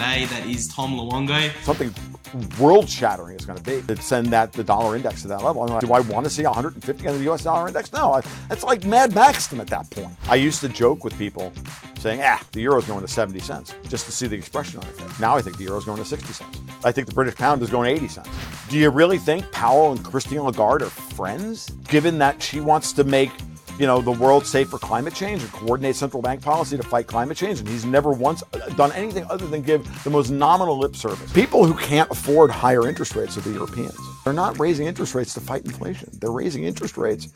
today that is Tom Luongo. Something world shattering is going to be to send that the dollar index to that level. Like, do I want to see 150 on the US dollar index? No, I, it's like Mad Max them at that point. I used to joke with people saying, ah, the euro's going to 70 cents just to see the expression on face. Now I think the euro's going to 60 cents. I think the British pound is going to 80 cents. Do you really think Powell and Christine Lagarde are friends, given that she wants to make you know, the world safe for climate change and coordinate central bank policy to fight climate change. And he's never once done anything other than give the most nominal lip service. People who can't afford higher interest rates are the Europeans. They're not raising interest rates to fight inflation. They're raising interest rates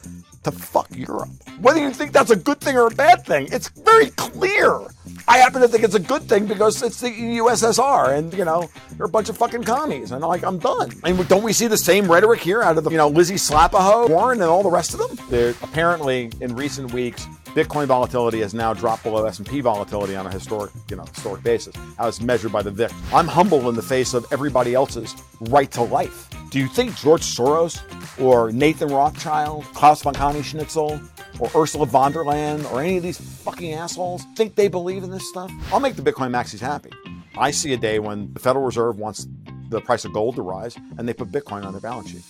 to fuck Europe. Whether you think that's a good thing or a bad thing, it's very clear. I happen to think it's a good thing because it's the USSR and, you know, they're a bunch of fucking commies. And like, I'm done. I mean, don't we see the same rhetoric here out of the, you know, Lizzie Slapaho, Warren, and all the rest of them? They're apparently in recent weeks, Bitcoin volatility has now dropped below S&P volatility on a historic, you know, historic basis, as measured by the VIX. I'm humbled in the face of everybody else's right to life. Do you think George Soros or Nathan Rothschild, Klaus von Schnitzel, or Ursula von der Leyen or any of these fucking assholes think they believe in this stuff? I'll make the Bitcoin maxis happy. I see a day when the Federal Reserve wants the price of gold to rise and they put Bitcoin on their balance sheet.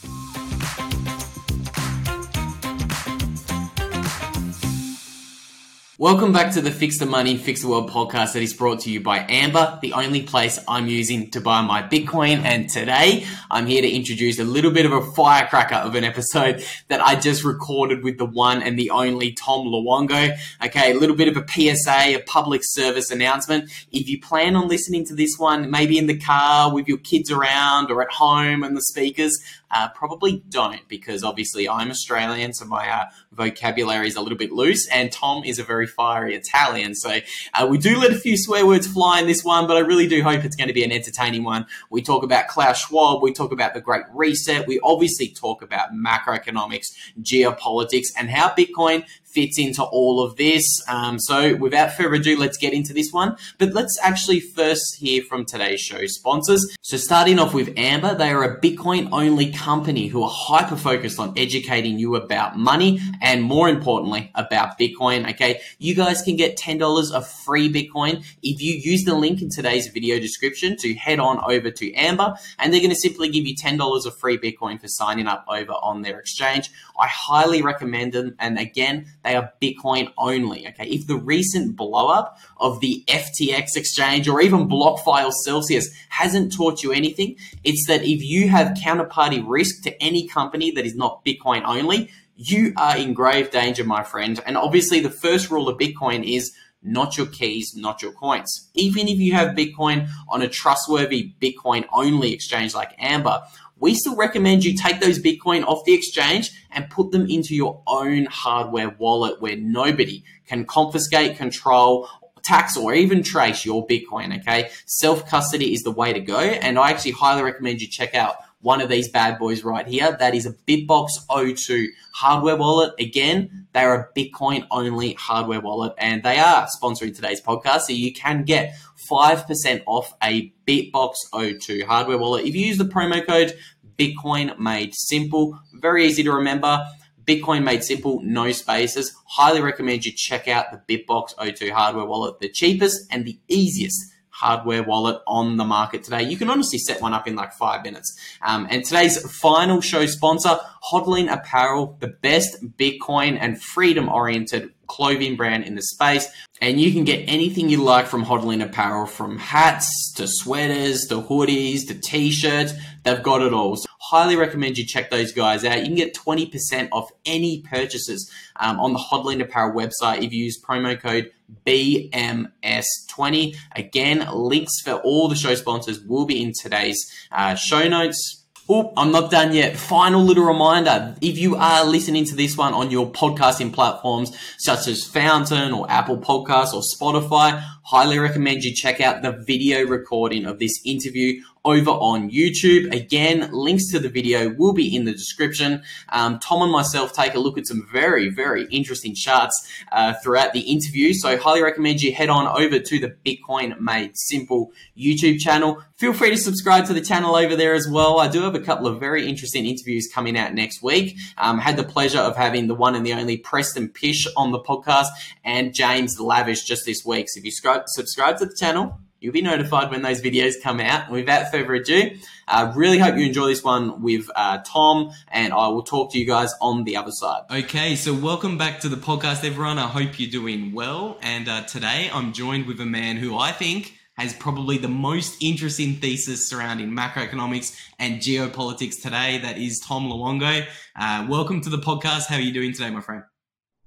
Welcome back to the Fix the Money, Fix the World podcast that is brought to you by Amber, the only place I'm using to buy my Bitcoin. And today I'm here to introduce a little bit of a firecracker of an episode that I just recorded with the one and the only Tom Luongo. Okay, a little bit of a PSA, a public service announcement. If you plan on listening to this one, maybe in the car with your kids around or at home and the speakers, uh, probably don't because obviously I'm Australian, so my uh, vocabulary is a little bit loose, and Tom is a very fiery Italian. So uh, we do let a few swear words fly in this one, but I really do hope it's going to be an entertaining one. We talk about Klaus Schwab, we talk about the Great Reset, we obviously talk about macroeconomics, geopolitics, and how Bitcoin fits into all of this. Um, so without further ado, let's get into this one. But let's actually first hear from today's show sponsors. So starting off with Amber, they are a Bitcoin only company who are hyper focused on educating you about money and more importantly about Bitcoin. Okay. You guys can get $10 of free Bitcoin if you use the link in today's video description to head on over to Amber and they're going to simply give you $10 of free Bitcoin for signing up over on their exchange. I highly recommend them. And again, they are Bitcoin only. Okay. If the recent blow up of the FTX exchange or even BlockFi Celsius hasn't taught you anything, it's that if you have counterparty risk to any company that is not Bitcoin only, you are in grave danger, my friend. And obviously, the first rule of Bitcoin is not your keys, not your coins. Even if you have Bitcoin on a trustworthy Bitcoin only exchange like Amber, we still recommend you take those Bitcoin off the exchange and put them into your own hardware wallet where nobody can confiscate, control, tax or even trace your Bitcoin. Okay. Self custody is the way to go. And I actually highly recommend you check out one of these bad boys right here. That is a Bitbox O2 hardware wallet. Again, they're a Bitcoin only hardware wallet and they are sponsoring today's podcast. So you can get 5% off a Bitbox O2 hardware wallet. If you use the promo code Bitcoin made simple, very easy to remember. Bitcoin made simple, no spaces. Highly recommend you check out the BitBox02 hardware wallet, the cheapest and the easiest hardware wallet on the market today. You can honestly set one up in like five minutes. Um, and today's final show sponsor, Hodlin Apparel, the best Bitcoin and freedom oriented clothing brand in the space. And you can get anything you like from Hodlin Apparel, from hats to sweaters to hoodies to t-shirts. They've got it all. So highly recommend you check those guys out. You can get 20% off any purchases um, on the Hodlin Apparel website if you use promo code BMS20. Again, links for all the show sponsors will be in today's uh, show notes. Oh, I'm not done yet. Final little reminder. If you are listening to this one on your podcasting platforms such as Fountain or Apple Podcasts or Spotify, highly recommend you check out the video recording of this interview over on YouTube. Again, links to the video will be in the description. Um, Tom and myself take a look at some very, very interesting charts uh, throughout the interview. So, highly recommend you head on over to the Bitcoin Made Simple YouTube channel. Feel free to subscribe to the channel over there as well. I do have a couple of very interesting interviews coming out next week. Um, had the pleasure of having the one and the only Preston Pysh on the podcast and James Lavish just this week. So, if you subscribe to the channel, you'll be notified when those videos come out. Without further ado, I uh, really hope you enjoy this one with uh, Tom, and I will talk to you guys on the other side. Okay, so welcome back to the podcast, everyone. I hope you're doing well. And uh, today I'm joined with a man who I think has probably the most interesting thesis surrounding macroeconomics and geopolitics today. That is Tom Luongo. Uh, welcome to the podcast. How are you doing today, my friend?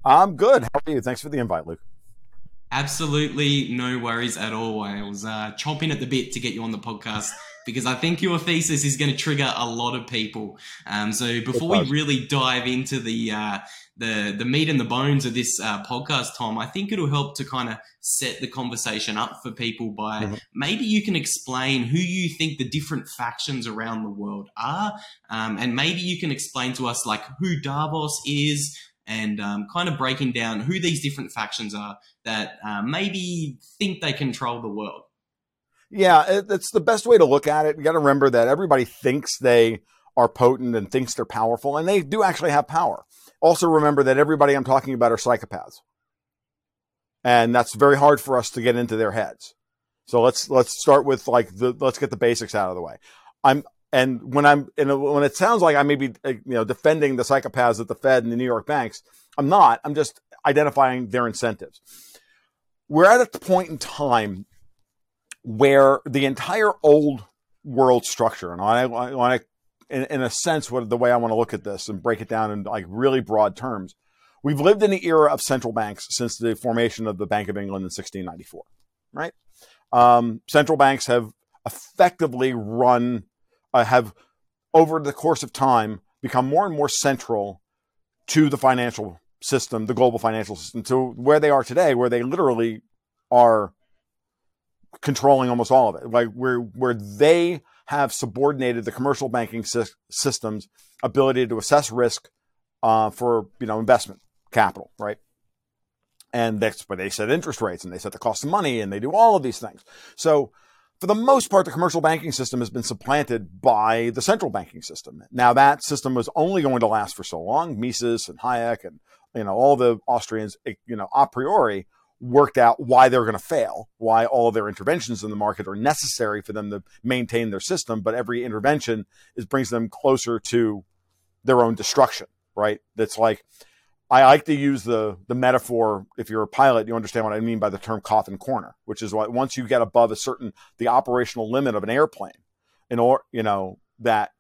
I'm good. How are you? Thanks for the invite, Luke. Absolutely no worries at all. I was uh, chomping at the bit to get you on the podcast because I think your thesis is going to trigger a lot of people. Um, so before we really dive into the uh, the the meat and the bones of this uh, podcast, Tom, I think it'll help to kind of set the conversation up for people by mm-hmm. maybe you can explain who you think the different factions around the world are, um, and maybe you can explain to us like who Davos is. And um, kind of breaking down who these different factions are that uh, maybe think they control the world. Yeah, it's the best way to look at it. You got to remember that everybody thinks they are potent and thinks they're powerful, and they do actually have power. Also, remember that everybody I'm talking about are psychopaths, and that's very hard for us to get into their heads. So let's let's start with like the let's get the basics out of the way. I'm and when I'm when it sounds like I may be uh, you know defending the psychopaths at the Fed and the New York banks, I'm not. I'm just identifying their incentives. We're at a point in time where the entire old world structure, and I, want to in, in a sense, what the way I want to look at this and break it down in like really broad terms. We've lived in the era of central banks since the formation of the Bank of England in 1694, right? Um, central banks have effectively run, uh, have over the course of time become more and more central to the financial system, the global financial system, to where they are today, where they literally are controlling almost all of it. Like where where they have subordinated the commercial banking sy- system's ability to assess risk uh, for you know investment capital, right? And that's where they set interest rates and they set the cost of money and they do all of these things. So for the most part, the commercial banking system has been supplanted by the central banking system. Now that system was only going to last for so long. Mises and Hayek and you know all the Austrians, eh, you know, a priori worked out why they're going to fail, why all of their interventions in the market are necessary for them to maintain their system, but every intervention is brings them closer to their own destruction, right? That's like I like to use the the metaphor. If you're a pilot, you understand what I mean by the term coffin corner, which is what once you get above a certain the operational limit of an airplane, in or you know that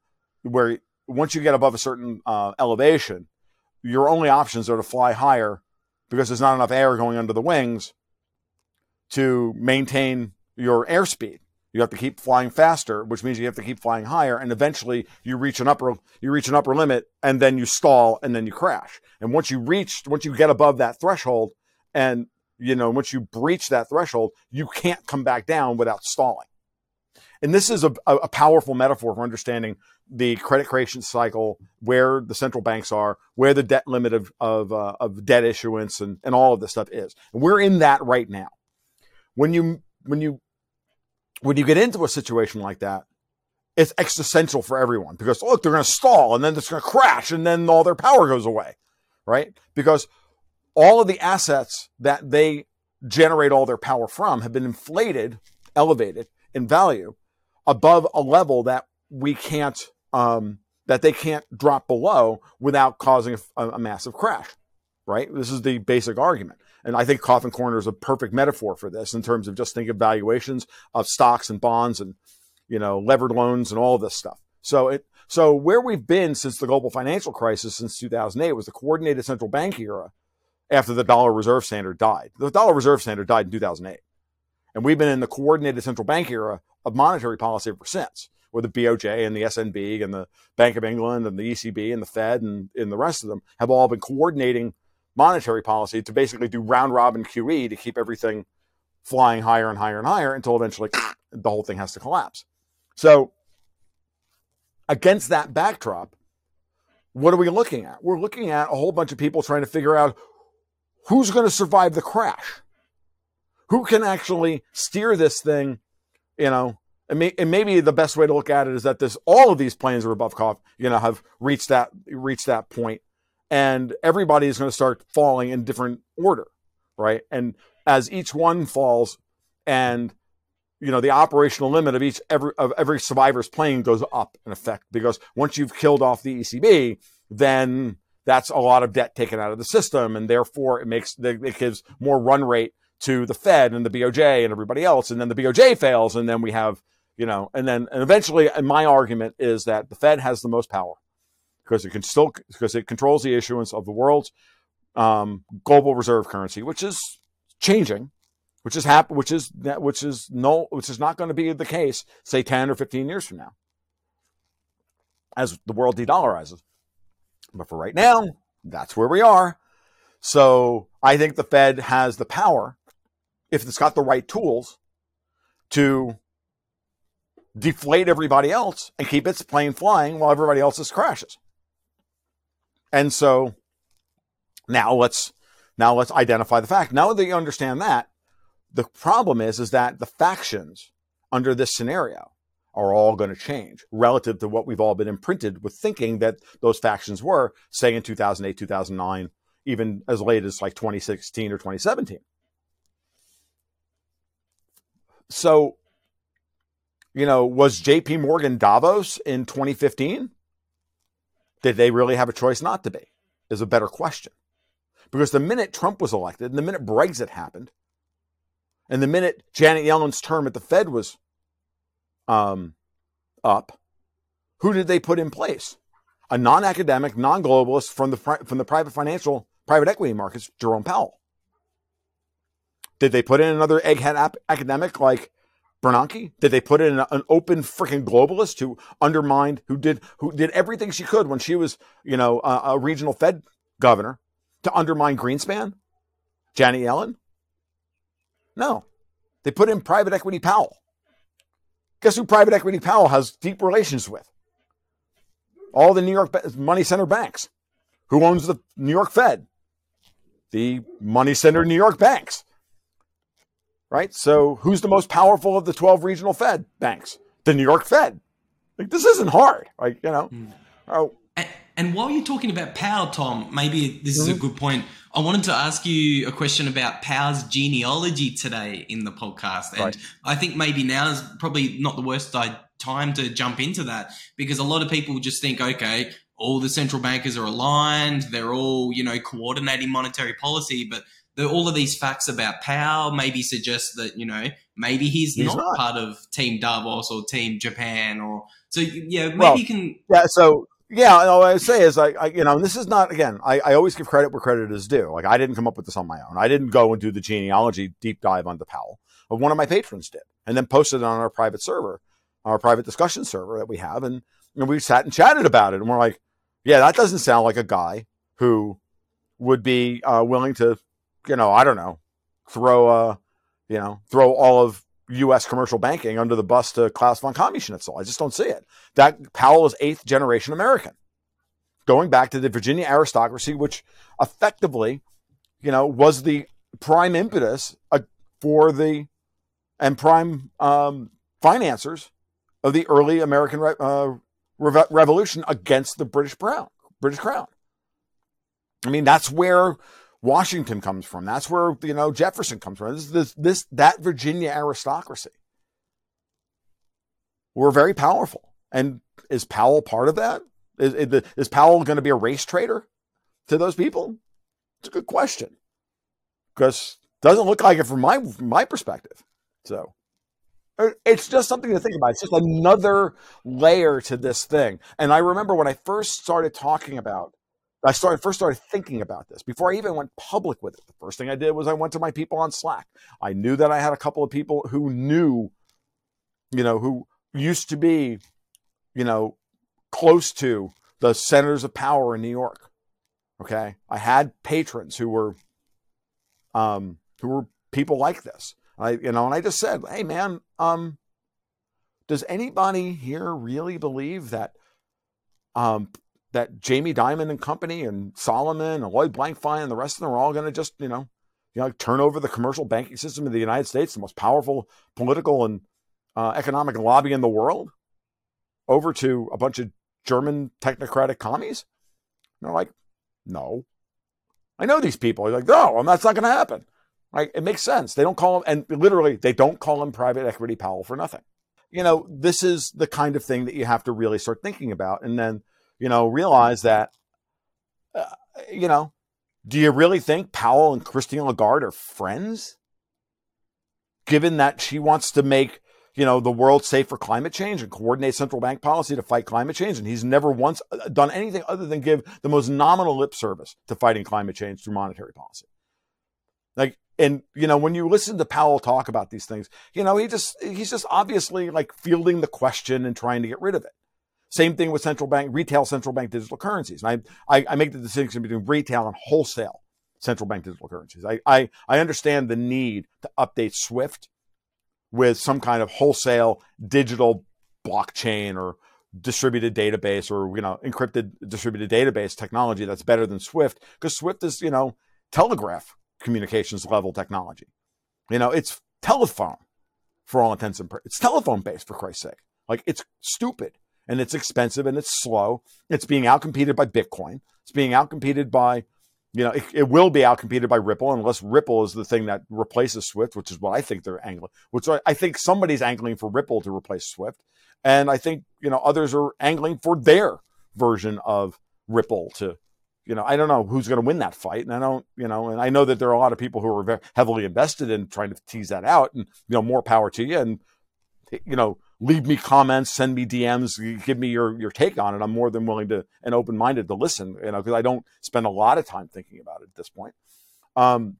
where once you get above a certain uh, elevation, your only options are to fly higher because there's not enough air going under the wings to maintain your airspeed. You have to keep flying faster, which means you have to keep flying higher, and eventually you reach an upper you reach an upper limit, and then you stall, and then you crash. And once you reach, once you get above that threshold, and you know once you breach that threshold, you can't come back down without stalling. And this is a, a powerful metaphor for understanding the credit creation cycle, where the central banks are, where the debt limit of of, uh, of debt issuance, and, and all of this stuff is. And we're in that right now. When you when you when you get into a situation like that, it's existential for everyone because look, they're going to stall and then it's going to crash and then all their power goes away, right? Because all of the assets that they generate all their power from have been inflated, elevated in value above a level that we can't um, that they can't drop below without causing a, a, massive crash, right? This is the basic argument. And I think Coffin Corner is a perfect metaphor for this in terms of just think of valuations of stocks and bonds and, you know, levered loans and all this stuff. So it, so where we've been since the global financial crisis since 2008 was the coordinated central bank era after the dollar reserve standard died. The dollar reserve standard died in 2008. And we've been in the coordinated central bank era of monetary policy ever since where the BOJ and the SNB and the Bank of England and the ECB and the Fed and, and the rest of them have all been coordinating monetary policy to basically do round robin QE to keep everything flying higher and higher and higher until eventually the whole thing has to collapse. So, against that backdrop, what are we looking at? We're looking at a whole bunch of people trying to figure out who's going to survive the crash. Who can actually steer this thing, you know, and, may, and, maybe the best way to look at it is that this all of these planes are above cough, you know, have reached that reached that point, and everybody is going to start falling in different order, right? And as each one falls, and you know the operational limit of each every of every survivor's plane goes up in effect because once you've killed off the ECB, then that's a lot of debt taken out of the system, and therefore it makes it gives more run rate to the Fed and the BOJ and everybody else, and then the BOJ fails, and then we have you know, and then and eventually, and my argument is that the Fed has the most power because it can still because it controls the issuance of the world's um, global reserve currency, which is changing which is happen, which is which is no, which is not going to be the case, say ten or fifteen years from now, as the world de-dollarizes. But for right now, that's where we are. So I think the Fed has the power, if it's got the right tools, to deflate everybody else and keep its plane flying while everybody else's crashes. And so now let's now let's identify the fact. Now that you understand that, the problem is, is that the factions under this scenario are all going to change relative to what we've all been imprinted with thinking that those factions were, say in 2008, 2009, even as late as like 2016 or 2017. So, you know, was JP Morgan Davos in 2015? Did they really have a choice not to be? Is a better question. Because the minute Trump was elected and the minute Brexit happened, and the minute Janet Yellen's term at the Fed was um, up, who did they put in place? A non-academic, non-globalist from the from the private financial private equity markets, Jerome Powell. Did they put in another egghead academic like Bernanke? Did they put in an open freaking globalist who undermined, who did who did everything she could when she was, you know, a, a regional Fed governor to undermine Greenspan? Janet Yellen? No. They put in private equity Powell. Guess who private equity Powell has deep relations with? All the New York money center banks. Who owns the New York Fed? The money center New York banks. Right? So who's the most powerful of the 12 regional Fed banks? The New York Fed. Like this isn't hard. Like, you know. Mm. Oh, and, and while you're talking about power, Tom, maybe this mm-hmm. is a mm-hmm. good point. I wanted to ask you a question about Powell's genealogy today in the podcast. And right. I think maybe now is probably not the worst time to jump into that because a lot of people just think, okay, all the central bankers are aligned, they're all, you know, coordinating monetary policy, but the, all of these facts about Powell maybe suggest that, you know, maybe he's, he's not, part of Team Davos or Team Japan or so yeah, maybe well, you can Yeah, so yeah, all I say is like, I, you know, this is not again. I, I always give credit where credit is due. Like, I didn't come up with this on my own. I didn't go and do the genealogy deep dive onto Powell. But one of my patrons did, and then posted it on our private server, our private discussion server that we have, and, and we sat and chatted about it. And we're like, yeah, that doesn't sound like a guy who would be uh, willing to, you know, I don't know, throw, uh, you know, throw all of U.S. commercial banking under the bus to Klaus von Kamyschnitzel. I just don't see it. That Powell is eighth generation American, going back to the Virginia aristocracy, which effectively, you know, was the prime impetus uh, for the and prime um, financiers of the early American re- uh, re- Revolution against the British Crown. British Crown. I mean, that's where Washington comes from. That's where you know Jefferson comes from. This this, this that Virginia aristocracy. We're very powerful, and is Powell part of that? Is is, Powell going to be a race traitor to those people? It's a good question because doesn't look like it from my my perspective. So it's just something to think about. It's just another layer to this thing. And I remember when I first started talking about I started first started thinking about this before I even went public with it. The first thing I did was I went to my people on Slack. I knew that I had a couple of people who knew, you know, who used to be, you know, close to the centers of power in New York. Okay, I had patrons who were, um, who were people like this. I, you know, and I just said, hey man, um, does anybody here really believe that um, that Jamie Dimon and company and Solomon and Lloyd Blankfein and the rest of them are all going to just, you know, you know, turn over the commercial banking system of the United States, the most powerful political and uh, economic lobby in the world, over to a bunch of German technocratic commies? And they're like, no. I know these people. They're like, no, that's not going to happen. Right? It makes sense. They don't call him, and literally, they don't call him private equity Powell for nothing. You know, this is the kind of thing that you have to really start thinking about, and then you know realize that, uh, you know, do you really think Powell and Christine Lagarde are friends? Given that she wants to make you know, the world safe for climate change and coordinate central bank policy to fight climate change. And he's never once uh, done anything other than give the most nominal lip service to fighting climate change through monetary policy. Like, and you know, when you listen to Powell talk about these things, you know, he just he's just obviously like fielding the question and trying to get rid of it. Same thing with central bank, retail central bank digital currencies. And I, I, I make the distinction between retail and wholesale central bank digital currencies. I, I, I understand the need to update SWIFT with some kind of wholesale digital blockchain or distributed database or you know encrypted distributed database technology that's better than Swift because Swift is you know telegraph communications level technology. You know, it's telephone for all intents and purposes. It's telephone based for Christ's sake. Like it's stupid and it's expensive and it's slow. It's being outcompeted by Bitcoin. It's being outcompeted by you know, it, it, will be outcompeted by Ripple unless Ripple is the thing that replaces Swift, which is what I think they're angling. Which I, I think somebody's angling for Ripple to replace Swift, and I think you know others are angling for their version of Ripple to, you know, I don't know who's going to win that fight, and I don't, you know, and I know that there are a lot of people who are very heavily invested in trying to tease that out, and you know, more power to you, and you know, leave me comments, send me DMs, give me your your take on it. I'm more than willing to and open minded to listen, you know, because I don't spend a lot of time thinking about it at this point. Um,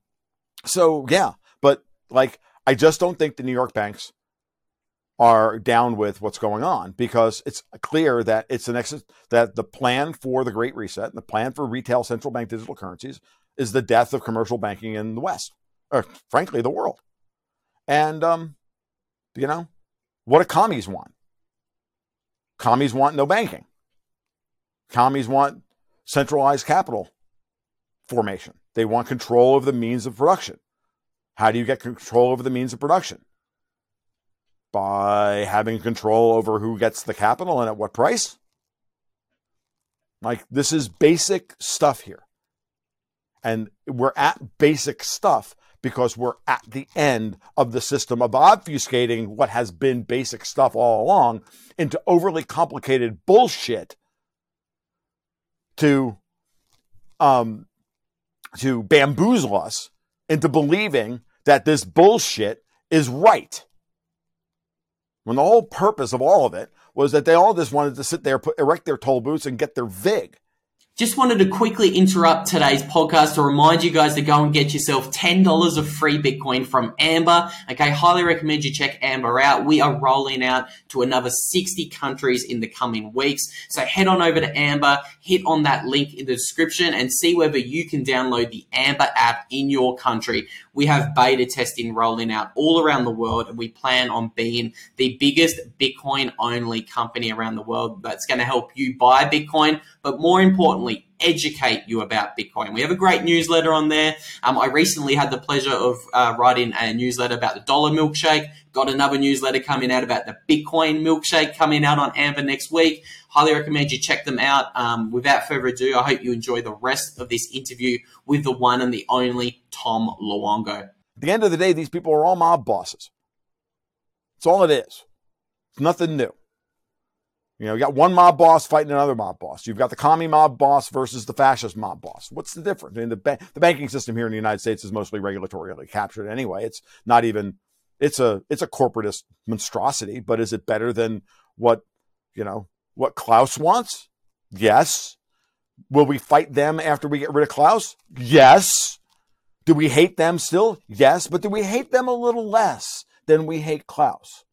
so yeah, but like I just don't think the New York banks are down with what's going on because it's clear that it's an exit that the plan for the Great Reset and the plan for retail central bank digital currencies is the death of commercial banking in the West, or frankly, the world. And um, you know, what do commies want? Commies want no banking. Commies want centralized capital formation. They want control of the means of production. How do you get control over the means of production? By having control over who gets the capital and at what price? Like, this is basic stuff here. And we're at basic stuff because we're at the end of the system of obfuscating what has been basic stuff all along into overly complicated bullshit to um to bamboozle us into believing that this bullshit is right. When the whole purpose of all of it was that they all just wanted to sit there, put, erect their toll booths, and get their VIG. Just wanted to quickly interrupt today's podcast to remind you guys to go and get yourself $10 of free Bitcoin from Amber. Okay, highly recommend you check Amber out. We are rolling out to another 60 countries in the coming weeks. So head on over to Amber, hit on that link in the description and see whether you can download the Amber app in your country. We have beta testing rolling out all around the world and we plan on being the biggest Bitcoin only company around the world that's going to help you buy Bitcoin, but more importantly, educate you about Bitcoin. We have a great newsletter on there. Um, I recently had the pleasure of uh, writing a newsletter about the dollar milkshake. Got another newsletter coming out about the Bitcoin milkshake coming out on Amber next week. Highly recommend you check them out. Um, without further ado, I hope you enjoy the rest of this interview with the one and the only Tom Luongo. At the end of the day, these people are all mob bosses. That's all it is. It's nothing new. You know, you got one mob boss fighting another mob boss. You've got the commie mob boss versus the fascist mob boss. What's the difference? I mean, the, ba- the banking system here in the United States is mostly regulatorily captured anyway. It's not even, it's a, it's a corporatist monstrosity, but is it better than what, you know, what Klaus wants? Yes. Will we fight them after we get rid of Klaus? Yes. Do we hate them still? Yes. But do we hate them a little less than we hate Klaus?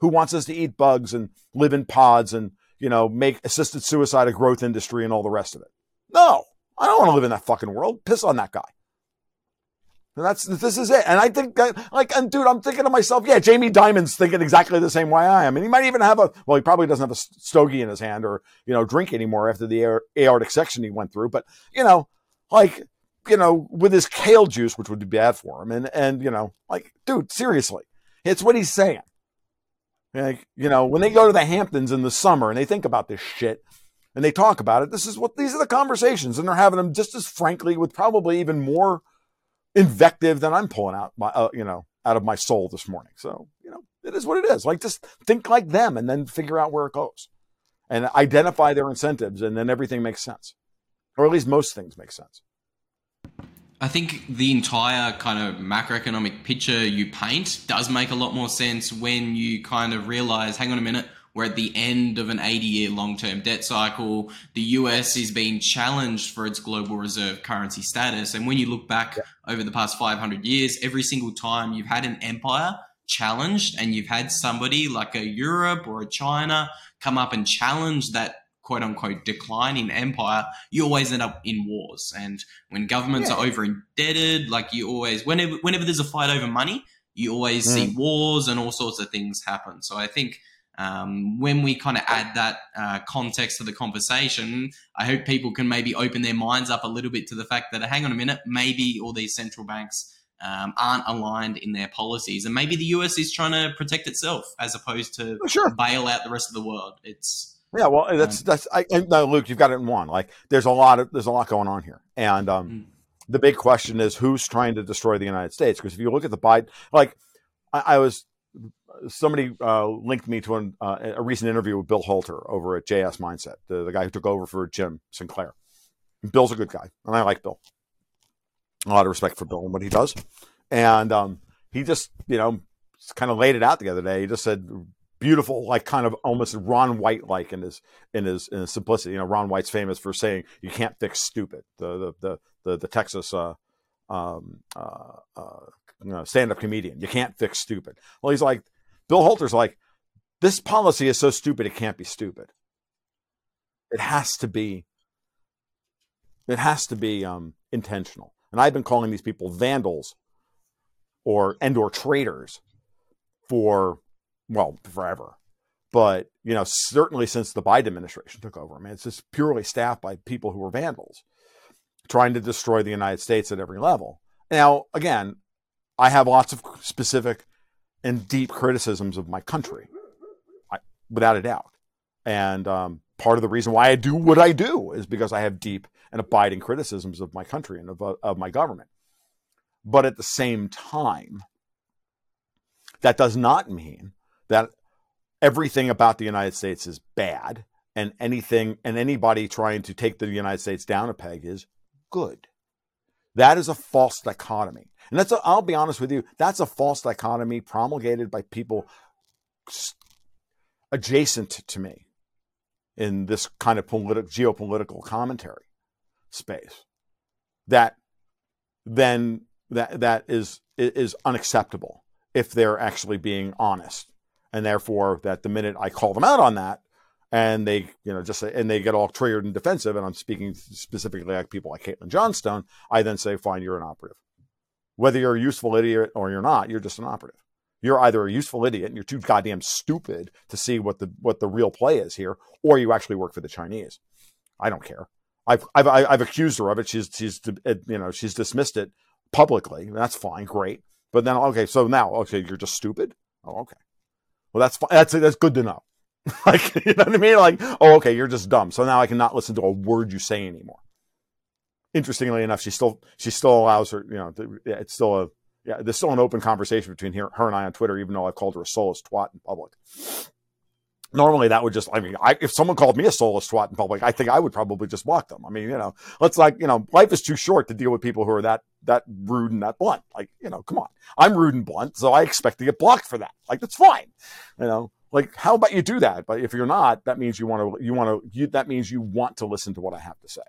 Who wants us to eat bugs and live in pods and, you know, make assisted suicide a growth industry and all the rest of it. No, I don't want to live in that fucking world. Piss on that guy. And that's this is it. And I think that, like, and dude, I'm thinking to myself, yeah, Jamie Dimon's thinking exactly the same way I am. And he might even have a, well, he probably doesn't have a stogie in his hand or, you know, drink anymore after the aortic section he went through. But, you know, like, you know, with his kale juice, which would be bad for him. And, and, you know, like, dude, seriously, it's what he's saying. Like, you know, when they go to the Hamptons in the summer and they think about this shit and they talk about it, this is what these are the conversations, and they're having them just as frankly with probably even more invective than I'm pulling out my, uh, you know, out of my soul this morning. So, you know, it is what it is. Like just think like them and then figure out where it goes and identify their incentives and then everything makes sense. Or at least most things make sense. I think the entire kind of macroeconomic picture you paint does make a lot more sense when you kind of realize, hang on a minute, we're at the end of an 80 year long term debt cycle. The US is being challenged for its global reserve currency status. And when you look back yeah. over the past 500 years, every single time you've had an empire challenged and you've had somebody like a Europe or a China come up and challenge that quote unquote decline in empire, you always end up in wars. And when governments yeah. are over indebted, like you always, whenever, whenever there's a fight over money, you always mm. see wars and all sorts of things happen. So I think um, when we kind of add that uh, context to the conversation, I hope people can maybe open their minds up a little bit to the fact that, hang on a minute, maybe all these central banks um, aren't aligned in their policies, and maybe the US is trying to protect itself as opposed to oh, sure. bail out the rest of the world. It's yeah, well, that's um, that's I, no, Luke, you've got it in one. Like, there's a lot of there's a lot going on here, and um, mm. the big question is who's trying to destroy the United States? Because if you look at the Biden, like, I, I was somebody uh, linked me to an, uh, a recent interview with Bill Holter over at JS Mineset, the, the guy who took over for Jim Sinclair. Bill's a good guy, and I like Bill. A lot of respect for Bill and what he does. And um, he just, you know, kind of laid it out the other day. He just said, beautiful, like kind of almost Ron White like in his in his in his simplicity. You know, Ron White's famous for saying you can't fix stupid. The the the the, the Texas uh, um, uh, uh, you know, stand up comedian. You can't fix stupid. Well, he's like Bill Holter's like, this policy is so stupid it can't be stupid. It has to be. It has to be um, intentional. And I've been calling these people vandals, or and or traitors, for well forever. But you know, certainly since the Biden administration took over, I mean, it's just purely staffed by people who are vandals, trying to destroy the United States at every level. Now, again, I have lots of specific and deep criticisms of my country, I, without a doubt. And um, part of the reason why I do what I do is because I have deep and abiding criticisms of my country and of, uh, of my government. But at the same time, that does not mean that everything about the United States is bad and anything and anybody trying to take the United States down a peg is good. That is a false dichotomy. And that's, i will be honest with you, that's a false dichotomy promulgated by people adjacent to me in this kind of politi- geopolitical commentary space. That then that that is is unacceptable if they're actually being honest, and therefore that the minute I call them out on that, and they you know just and they get all triggered and defensive, and I'm speaking specifically like people like Caitlin Johnstone, I then say, fine, you're an operative. Whether you're a useful idiot or you're not, you're just an operative. You're either a useful idiot and you're too goddamn stupid to see what the what the real play is here, or you actually work for the Chinese. I don't care. I've I've I've accused her of it. She's she's uh, you know she's dismissed it publicly. That's fine, great. But then okay, so now okay, you're just stupid. Oh, okay. Well, that's. That's that's good to know. like you know what I mean? Like oh, okay, you're just dumb. So now I cannot listen to a word you say anymore interestingly enough, she still she still allows her. You know, it's still a yeah. There's still an open conversation between her, her and I on Twitter, even though I've called her a soulless twat in public. Normally, that would just, I mean, I, if someone called me a soulless twat in public, I think I would probably just block them. I mean, you know, let's like, you know, life is too short to deal with people who are that, that rude and that blunt. Like, you know, come on. I'm rude and blunt, so I expect to get blocked for that. Like, that's fine. You know, like, how about you do that? But if you're not, that means you want to, you want to, you, that means you want to listen to what I have to say.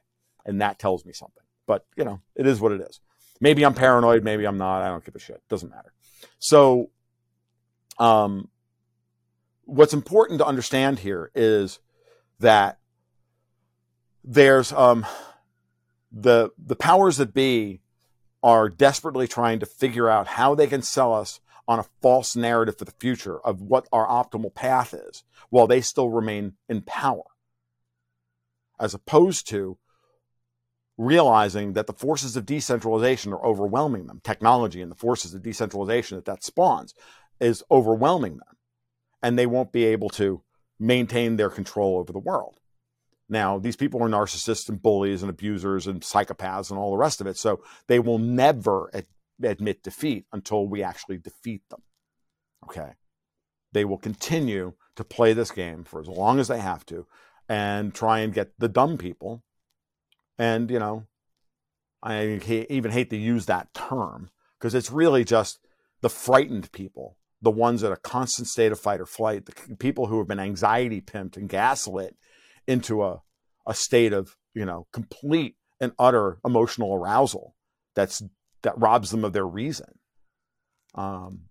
And that tells me something. But, you know, it is what it is. Maybe I'm paranoid, maybe I'm not. I don't give a shit. Doesn't matter. So, um, what's important to understand here is that there's um, the the powers that be are desperately trying to figure out how they can sell us on a false narrative for the future of what our optimal path is while they still remain in power as opposed to realizing that the forces of decentralization are overwhelming them. Technology and the forces of decentralization that that spawns is overwhelming them. And they won't be able to maintain their control over the world. Now, these people are narcissists and bullies and abusers and psychopaths and all the rest of it. So they will never ad- admit defeat until we actually defeat them. Okay. They will continue to play this game for as long as they have to and try and get the dumb people. And, you know, I even hate to use that term because it's really just the frightened people, the ones in a constant state of fight or flight, the people who have been anxiety pimped and gaslit into a, a state of, you know, complete and utter emotional arousal that's that robs them of their reason. Um,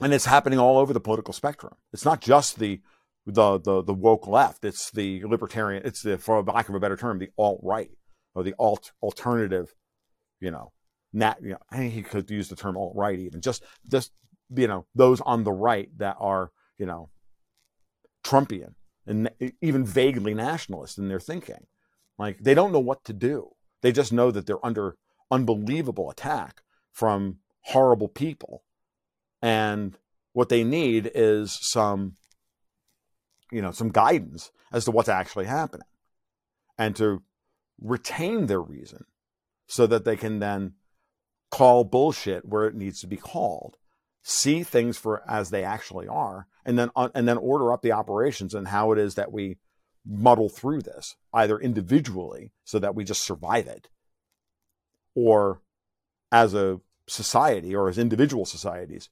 and it's happening all over the political spectrum. It's not just the the the, the woke left. It's the libertarian. It's the, for lack of a better term, the alt right or the alt alternative. You know, nat. You know, I think he could use the term alt right even. Just just you know those on the right that are you know Trumpian and even vaguely nationalist in their thinking. Like they don't know what to do. They just know that they're under unbelievable attack from horrible people. And what they need is some, you know, some guidance as to what's actually happening and to retain their reason so that they can then call bullshit where it needs to be called, see things for as they actually are, and then uh, and then order up the operations and how it is that we muddle through this, either individually so that we just survive it, or as a society or as individual societies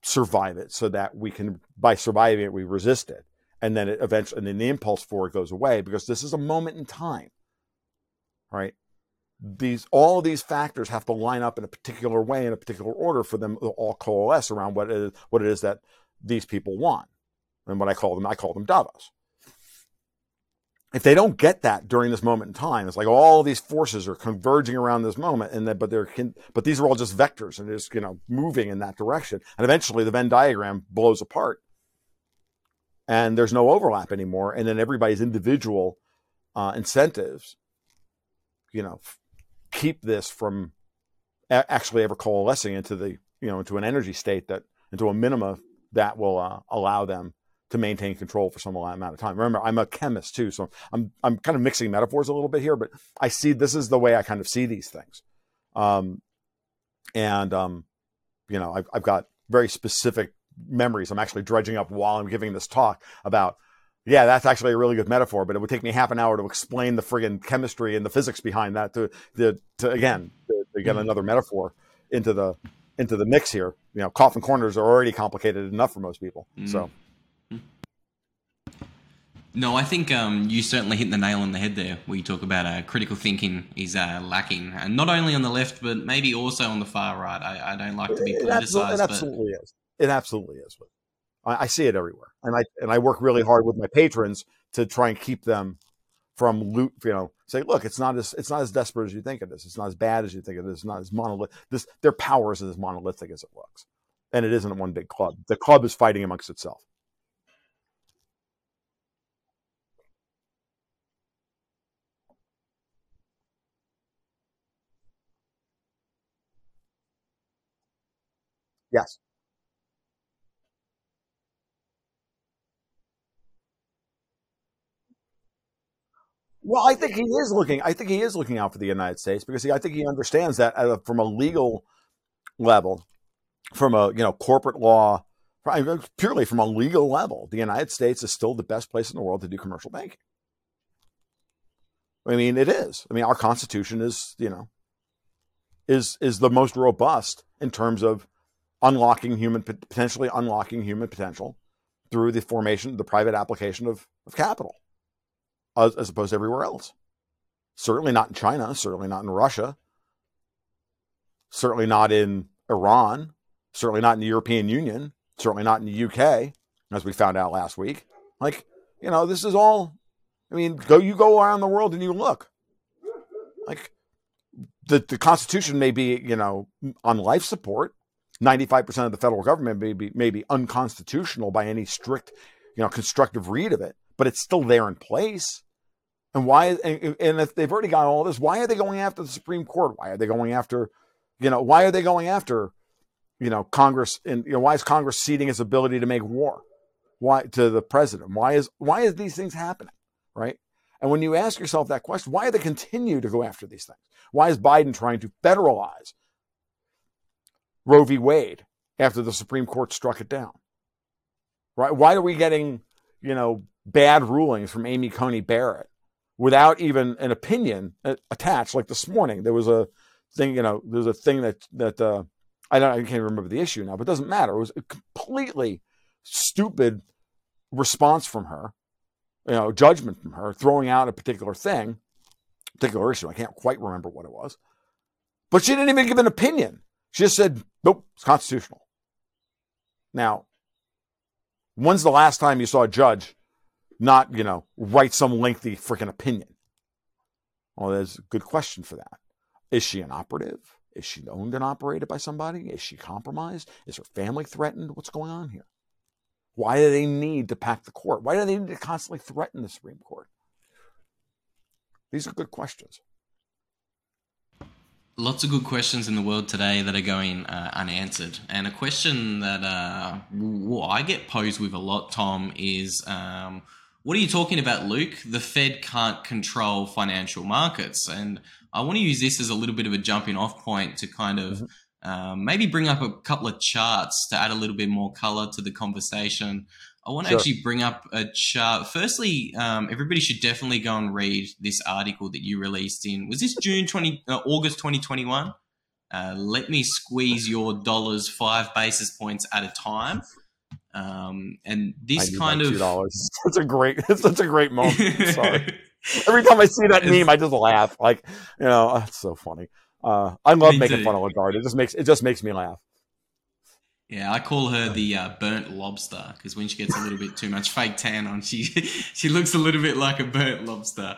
survive it so that we can by surviving it we resist it. And then it eventually and then the impulse for it goes away because this is a moment in time right? These all these factors have to line up in a particular way in a particular order for them to all coalesce around what it is, what it is that these people want and what I call them I call them Davos. If they don't get that during this moment in time, it's like all these forces are converging around this moment, and then but they're but these are all just vectors and just you know moving in that direction, and eventually the Venn diagram blows apart, and there's no overlap anymore, and then everybody's individual uh, incentives, you know, keep this from actually ever coalescing into the you know into an energy state that into a minima that will uh, allow them to maintain control for some amount of time. Remember, I'm a chemist too, so I'm I'm kind of mixing metaphors a little bit here, but I see this is the way I kind of see these things, um, and um, you know, I've, I've got very specific memories. I'm actually dredging up while I'm giving this talk about. Yeah, that's actually a really good metaphor, but it would take me half an hour to explain the friggin' chemistry and the physics behind that to, to, to again to, to get mm-hmm. another metaphor into the into the mix here. You know, coffin corners are already complicated enough for most people. Mm. So no, I think um, you certainly hit the nail on the head there, where you talk about uh, critical thinking is uh, lacking, and not only on the left, but maybe also on the far right. I, I don't like to be politicized. It absolutely, is. It absolutely is. I, I, see it everywhere, and I and I work really hard with my patrons to try and keep them from loot. You know, say, look, it's not as it's not as desperate as you think it is. It's not as bad as you think it is. It's not as monolithic. This their power isn't as monolithic as it looks, and it isn't one big club. The club is fighting amongst itself. Yes. Well, I think he is looking. I think he is looking out for the United States because he, I think he understands that uh, from a legal level, from a you know corporate law, purely from a legal level, the United States is still the best place in the world to do commercial banking. I mean, it is. I mean, our Constitution is you know is is the most robust in terms of unlocking human potentially unlocking human potential through the formation, the private application of, of capital, as, as opposed to everywhere else. Certainly not in China, certainly not in Russia, certainly not in Iran, certainly not in the European Union, certainly not in the UK, as we found out last week. Like, you know, this is all I mean, go you go around the world and you look. Like the the Constitution may be, you know, on life support, 95% of the federal government may be, may be unconstitutional by any strict, you know, constructive read of it, but it's still there in place. And why, and, and if they've already got all this, why are they going after the Supreme Court? Why are they going after, you know, why are they going after, you know, Congress and, you know, why is Congress ceding its ability to make war? Why to the president? Why is, why is these things happening? Right. And when you ask yourself that question, why do they continue to go after these things? Why is Biden trying to federalize Roe v. Wade after the Supreme Court struck it down? Right? Why are we getting, you know, bad rulings from Amy Coney Barrett without even an opinion attached? Like this morning, there was a thing, you know, there's a thing that that uh, I don't, I can't remember the issue now, but it doesn't matter. It was a completely stupid response from her, you know, judgment from her, throwing out a particular thing, particular issue. I can't quite remember what it was, but she didn't even give an opinion. She just said, "Nope, it's constitutional." Now, when's the last time you saw a judge not, you know, write some lengthy freaking opinion? Well, there's a good question for that. Is she an operative? Is she owned and operated by somebody? Is she compromised? Is her family threatened? What's going on here? Why do they need to pack the court? Why do they need to constantly threaten the Supreme Court? These are good questions. Lots of good questions in the world today that are going uh, unanswered. And a question that uh, I get posed with a lot, Tom, is um, what are you talking about, Luke? The Fed can't control financial markets. And I want to use this as a little bit of a jumping off point to kind of mm-hmm. um, maybe bring up a couple of charts to add a little bit more color to the conversation. I want to sure. actually bring up a chart. Firstly, um, everybody should definitely go and read this article that you released in was this June twenty uh, August twenty twenty one. Uh, let me squeeze your dollars five basis points at a time. Um, and these kind of dollars. It's a great, it's such a great moment. Sorry. Every time I see that meme, I just laugh. Like, you know, it's so funny. Uh, I love me making too. fun of Lagarde. It just makes it just makes me laugh. Yeah, I call her the uh, burnt lobster because when she gets a little bit too much fake tan on, she she looks a little bit like a burnt lobster.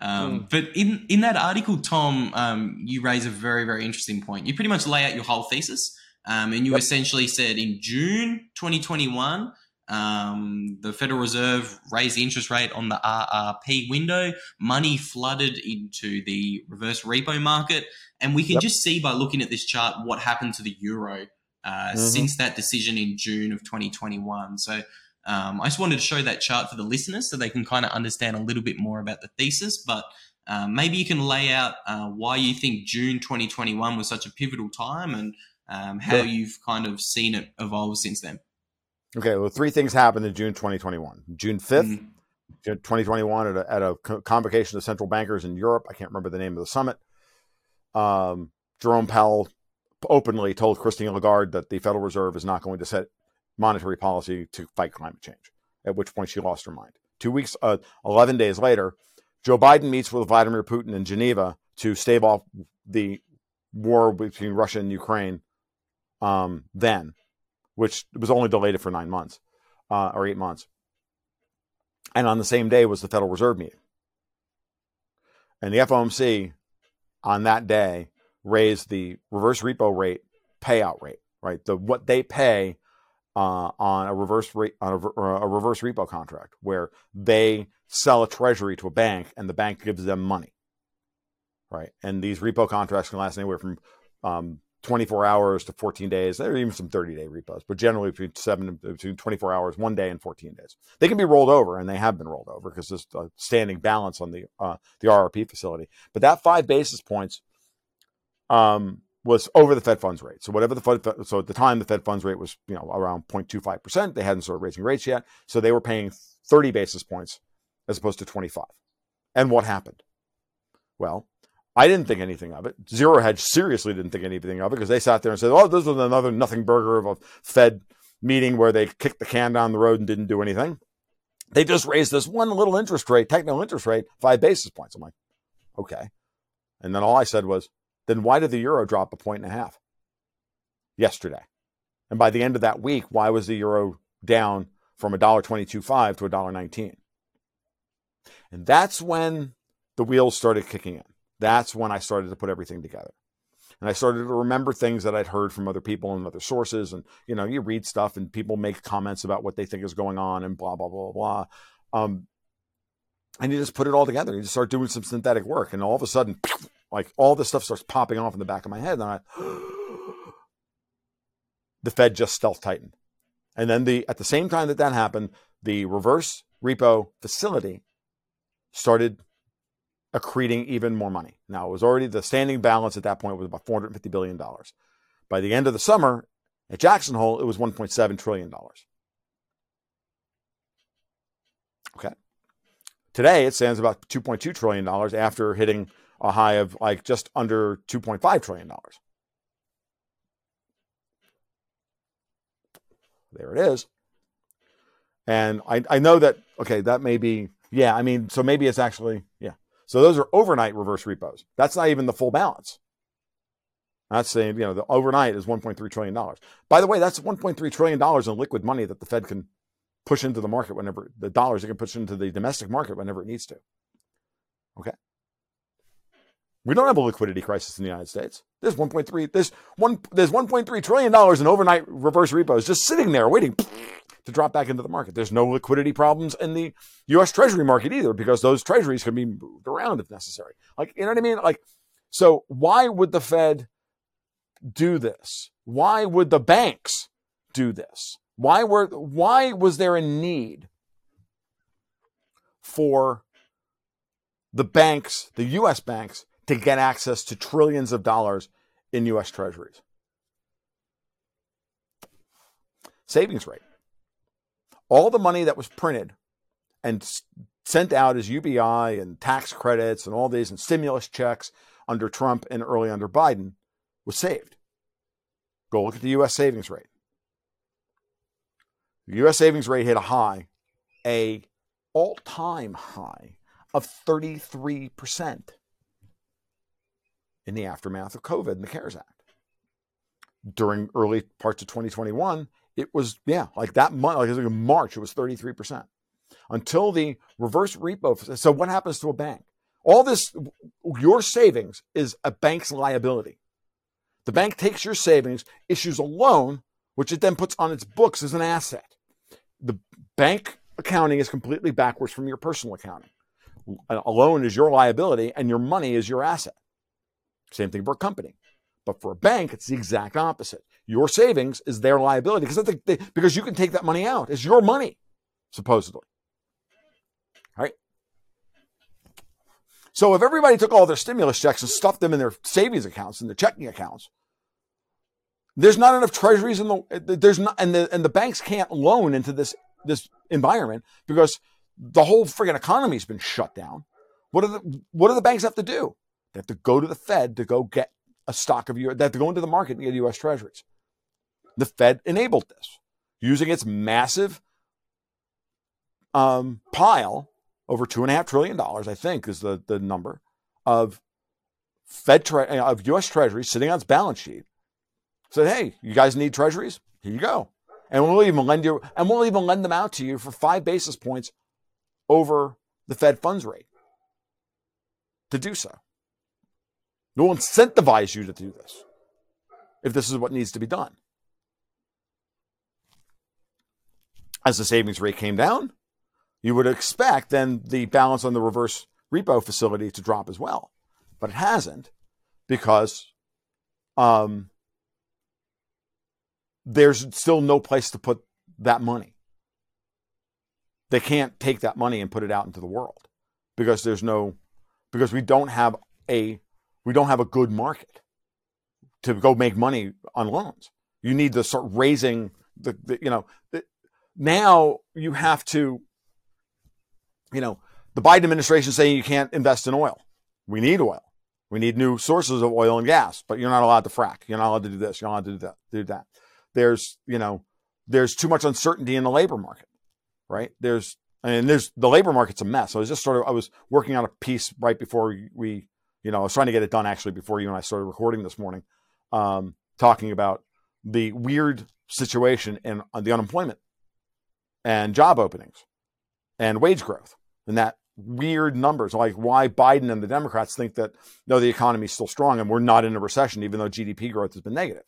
Um, mm. But in in that article, Tom, um, you raise a very very interesting point. You pretty much lay out your whole thesis, um, and you yep. essentially said in June 2021 um, the Federal Reserve raised the interest rate on the RRP window. Money flooded into the reverse repo market. And we can yep. just see by looking at this chart what happened to the euro uh, mm-hmm. since that decision in June of 2021. So um, I just wanted to show that chart for the listeners so they can kind of understand a little bit more about the thesis. But uh, maybe you can lay out uh, why you think June 2021 was such a pivotal time and um, how you've kind of seen it evolve since then. Okay, well, three things happened in June 2021. June 5th, mm-hmm. 2021, at a, at a convocation of central bankers in Europe. I can't remember the name of the summit. Um, Jerome Powell openly told Christine Lagarde that the Federal Reserve is not going to set monetary policy to fight climate change, at which point she lost her mind. Two weeks, uh, 11 days later, Joe Biden meets with Vladimir Putin in Geneva to stave off the war between Russia and Ukraine um, then which was only delayed for nine months uh, or eight months. And on the same day was the Federal Reserve meeting. And the FOMC on that day raised the reverse repo rate payout rate, right? The what they pay uh, on a reverse rate on a, a, reverse repo contract, where they sell a treasury to a bank and the bank gives them money, right? And these repo contracts can last anywhere from um, 24 hours to 14 days. There are even some 30 day repos, but generally between seven between 24 hours, one day, and 14 days. They can be rolled over, and they have been rolled over because there's a standing balance on the uh, the RRP facility. But that five basis points um, was over the Fed funds rate. So whatever the Fed, so at the time the Fed funds rate was you know around 0.25 percent. They hadn't started raising rates yet, so they were paying 30 basis points as opposed to 25. And what happened? Well, I didn't think anything of it. Zero Hedge seriously didn't think anything of it because they sat there and said, "Oh, this was another nothing burger of a Fed meeting where they kicked the can down the road and didn't do anything." They just raised this one little interest rate, technical interest rate, five basis points. I'm like, okay. And then all I said was, then why did the euro drop a point and a half yesterday? And by the end of that week, why was the euro down from $1.22.5 to $1.19? And that's when the wheels started kicking in that's when I started to put everything together. And I started to remember things that I'd heard from other people and other sources. And, you know, you read stuff and people make comments about what they think is going on and blah, blah, blah, blah. Um, and you just put it all together. You just start doing some synthetic work. And all of a sudden, like all this stuff starts popping off in the back of my head. And I, the Fed just stealth tightened. And then the at the same time that that happened, the reverse repo facility started accreting even more money. Now, it was already the standing balance at that point was about $450 billion. By the end of the summer at Jackson Hole, it was $1.7 trillion. Okay. Today, it stands about $2.2 trillion after hitting a high of like just under $2.5 trillion. There it is. And I, I know that, okay, that may be, yeah, I mean, so maybe it's actually, yeah. So those are overnight reverse repos. That's not even the full balance. That's saying, you know, the overnight is $1.3 trillion. By the way, that's $1.3 trillion in liquid money that the Fed can push into the market whenever the dollars it can push into the domestic market whenever it needs to. Okay. We don't have a liquidity crisis in the United States. There's 1.3 there's one there's 1.3 trillion dollars in overnight reverse repos just sitting there waiting to drop back into the market. There's no liquidity problems in the US Treasury market either because those treasuries can be moved around if necessary. Like you know what I mean? Like so why would the Fed do this? Why would the banks do this? Why were why was there a need for the banks, the US banks to get access to trillions of dollars in US treasuries? Savings rate. All the money that was printed and sent out as UBI and tax credits and all these and stimulus checks under Trump and early under Biden was saved. Go look at the US savings rate. The US savings rate hit a high, a all-time high of 33% in the aftermath of COVID and the CARES Act. During early parts of 2021, it was, yeah, like that month, like in March, it was 33%. Until the reverse repo. So, what happens to a bank? All this, your savings is a bank's liability. The bank takes your savings, issues a loan, which it then puts on its books as an asset. The bank accounting is completely backwards from your personal accounting. A loan is your liability and your money is your asset. Same thing for a company. But for a bank, it's the exact opposite. Your savings is their liability because, they, because you can take that money out. It's your money, supposedly. Right? So if everybody took all their stimulus checks and stuffed them in their savings accounts and their checking accounts, there's not enough treasuries in the there's not and the and the banks can't loan into this this environment because the whole friggin' economy's been shut down. What do the what do the banks have to do? They have to go to the Fed to go get a stock of U. They have to go into the market and get U.S. Treasuries. The Fed enabled this using its massive um, pile over two and a half trillion dollars. I think is the the number of Fed tre- of U.S. Treasuries sitting on its balance sheet. Said, hey, you guys need Treasuries? Here you go, and we'll even lend you, and we'll even lend them out to you for five basis points over the Fed funds rate to do so. We'll incentivize you to do this if this is what needs to be done. As the savings rate came down, you would expect then the balance on the reverse repo facility to drop as well. But it hasn't because um, there's still no place to put that money. They can't take that money and put it out into the world because there's no because we don't have a we don't have a good market to go make money on loans. You need to start raising the, the you know the, now you have to you know the Biden administration saying you can't invest in oil. We need oil. We need new sources of oil and gas, but you're not allowed to frack. You're not allowed to do this. You're not allowed to do that. Do that. There's you know there's too much uncertainty in the labor market, right? There's and there's the labor market's a mess. I was just sort of I was working on a piece right before we you know, I was trying to get it done actually before you and I started recording this morning, um, talking about the weird situation in uh, the unemployment and job openings and wage growth and that weird numbers like why Biden and the Democrats think that no, the economy is still strong and we're not in a recession, even though GDP growth has been negative.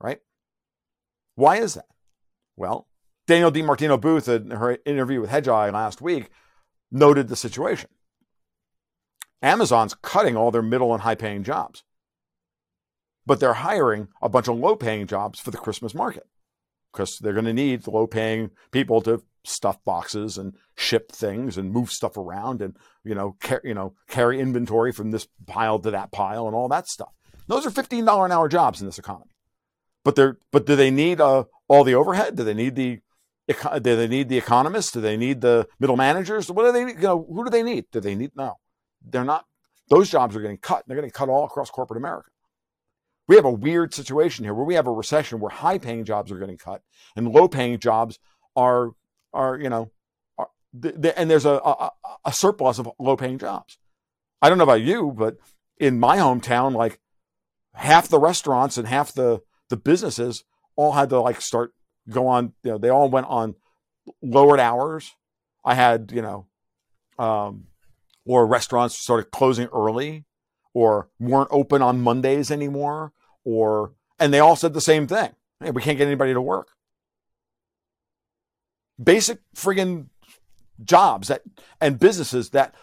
Right? Why is that? Well, Danielle DiMartino Booth in her interview with Hedgeye last week noted the situation. Amazon's cutting all their middle and high paying jobs, but they're hiring a bunch of low paying jobs for the Christmas market because they're going to need low paying people to stuff boxes and ship things and move stuff around and you know car- you know carry inventory from this pile to that pile and all that stuff. Those are fifteen dollar an hour jobs in this economy. But they're but do they need uh, all the overhead? Do they need the do they need the economists? Do they need the middle managers? What do they? You know, who do they need? Do they need? No, they're not. Those jobs are getting cut. They're getting cut all across corporate America. We have a weird situation here where we have a recession where high paying jobs are getting cut and low paying jobs are are you know are, and there's a, a, a surplus of low paying jobs. I don't know about you, but in my hometown, like half the restaurants and half the the businesses all had to like start go on. You know, they all went on lowered hours. I had you know, um, or restaurants started closing early, or weren't open on Mondays anymore, or and they all said the same thing. Hey, we can't get anybody to work. Basic friggin' jobs that and businesses that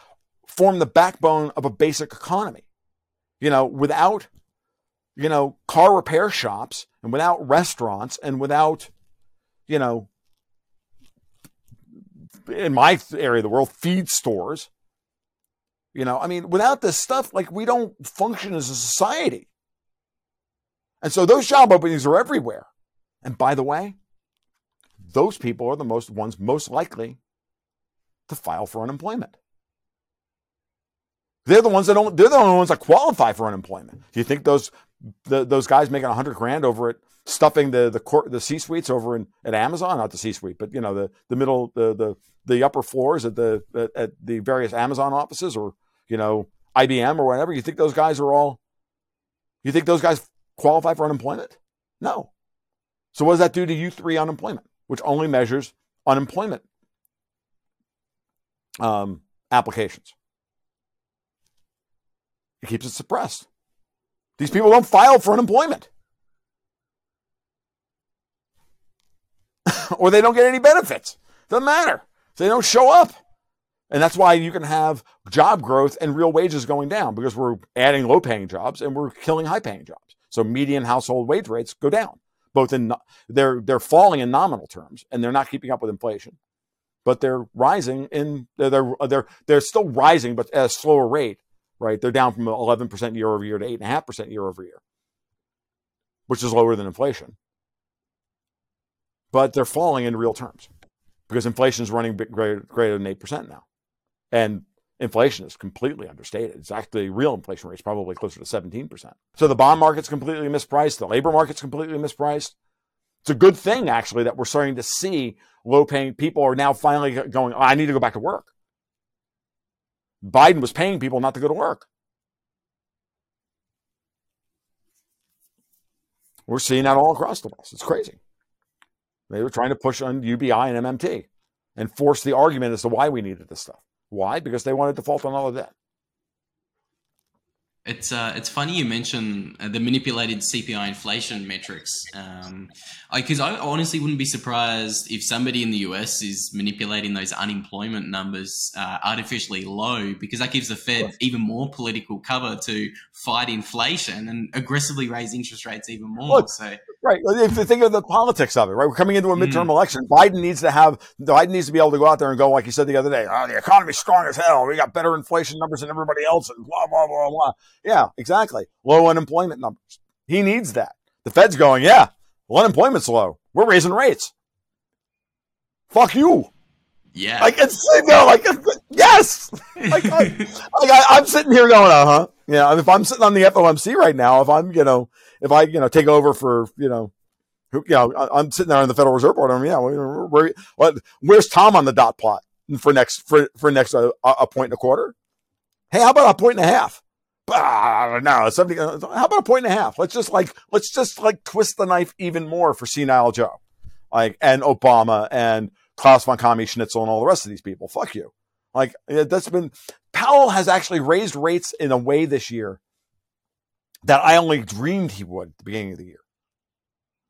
form the backbone of a basic economy. You know, without you know, car repair shops and without restaurants and without, you know, in my area of the world, feed stores. You know, I mean, without this stuff, like we don't function as a society. And so those job openings are everywhere. And by the way, those people are the most ones most likely to file for unemployment. They're the ones that don't. They're the only ones that qualify for unemployment. Do you think those the, those guys making hundred grand over it, stuffing the the court, the C suites over in at Amazon, not the C suite, but you know the the middle the the the upper floors at the at, at the various Amazon offices or you know IBM or whatever. You think those guys are all? You think those guys qualify for unemployment? No. So what does that do to U three unemployment, which only measures unemployment um, applications? It keeps it suppressed. These people don't file for unemployment. or they don't get any benefits. Doesn't matter. They don't show up. And that's why you can have job growth and real wages going down because we're adding low paying jobs and we're killing high paying jobs. So median household wage rates go down. Both in they're they're falling in nominal terms and they're not keeping up with inflation. But they're rising in they're they're they're still rising but at a slower rate right? They're down from 11% year over year to 8.5% year over year, which is lower than inflation. But they're falling in real terms because inflation is running greater, greater than 8% now. And inflation is completely understated. It's actually real inflation rate is probably closer to 17%. So the bond market's completely mispriced. The labor market's completely mispriced. It's a good thing, actually, that we're starting to see low paying people are now finally going, oh, I need to go back to work. Biden was paying people not to go to work. We're seeing that all across the place. It's crazy. They were trying to push on UBI and MMT and force the argument as to why we needed this stuff. Why? Because they wanted to default on all of that. It's uh, it's funny you mention uh, the manipulated CPI inflation metrics, because um, I, I, honestly wouldn't be surprised if somebody in the US is manipulating those unemployment numbers uh, artificially low, because that gives the Fed even more political cover to fight inflation and aggressively raise interest rates even more. Look, so Right. If you think of the politics of it, right? We're coming into a midterm mm. election. Biden needs to have, Biden needs to be able to go out there and go, like you said the other day, oh, the economy's strong as hell. We got better inflation numbers than everybody else and blah, blah, blah, blah. Yeah, exactly. Low unemployment numbers. He needs that. The Fed's going, yeah, well, unemployment's low. We're raising rates. Fuck you. Yeah. Like it's you know, like yes. like, I, like I, am sitting here going, uh huh. Yeah. If I'm sitting on the FOMC right now, if I'm you know if I you know take over for you know who you know I'm sitting there on the Federal Reserve Board. I'm yeah. Where, where, what, where's Tom on the dot plot for next for for next uh, a point and a quarter? Hey, how about a point and a half? Ah, no, 70, uh, how about a point and a half? Let's just like let's just like twist the knife even more for senile Joe, like and Obama and Klaus von Kami Schnitzel and all the rest of these people. Fuck you. Like that's been Powell has actually raised rates in a way this year that I only dreamed he would at the beginning of the year.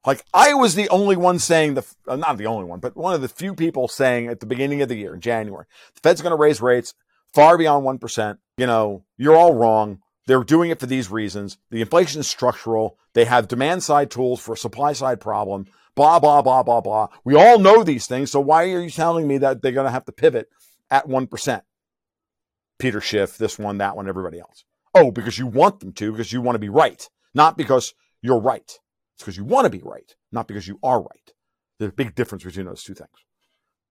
Like I was the only one saying the uh, not the only one, but one of the few people saying at the beginning of the year in January, the Fed's going to raise rates far beyond 1%. You know, you're all wrong. They're doing it for these reasons. The inflation is structural. They have demand side tools for a supply side problem blah, blah, blah, blah, blah. We all know these things. So why are you telling me that they're going to have to pivot at 1%? Peter Schiff, this one, that one, everybody else. Oh, because you want them to, because you want to be right, not because you're right. It's because you want to be right, not because you are right. There's a big difference between those two things.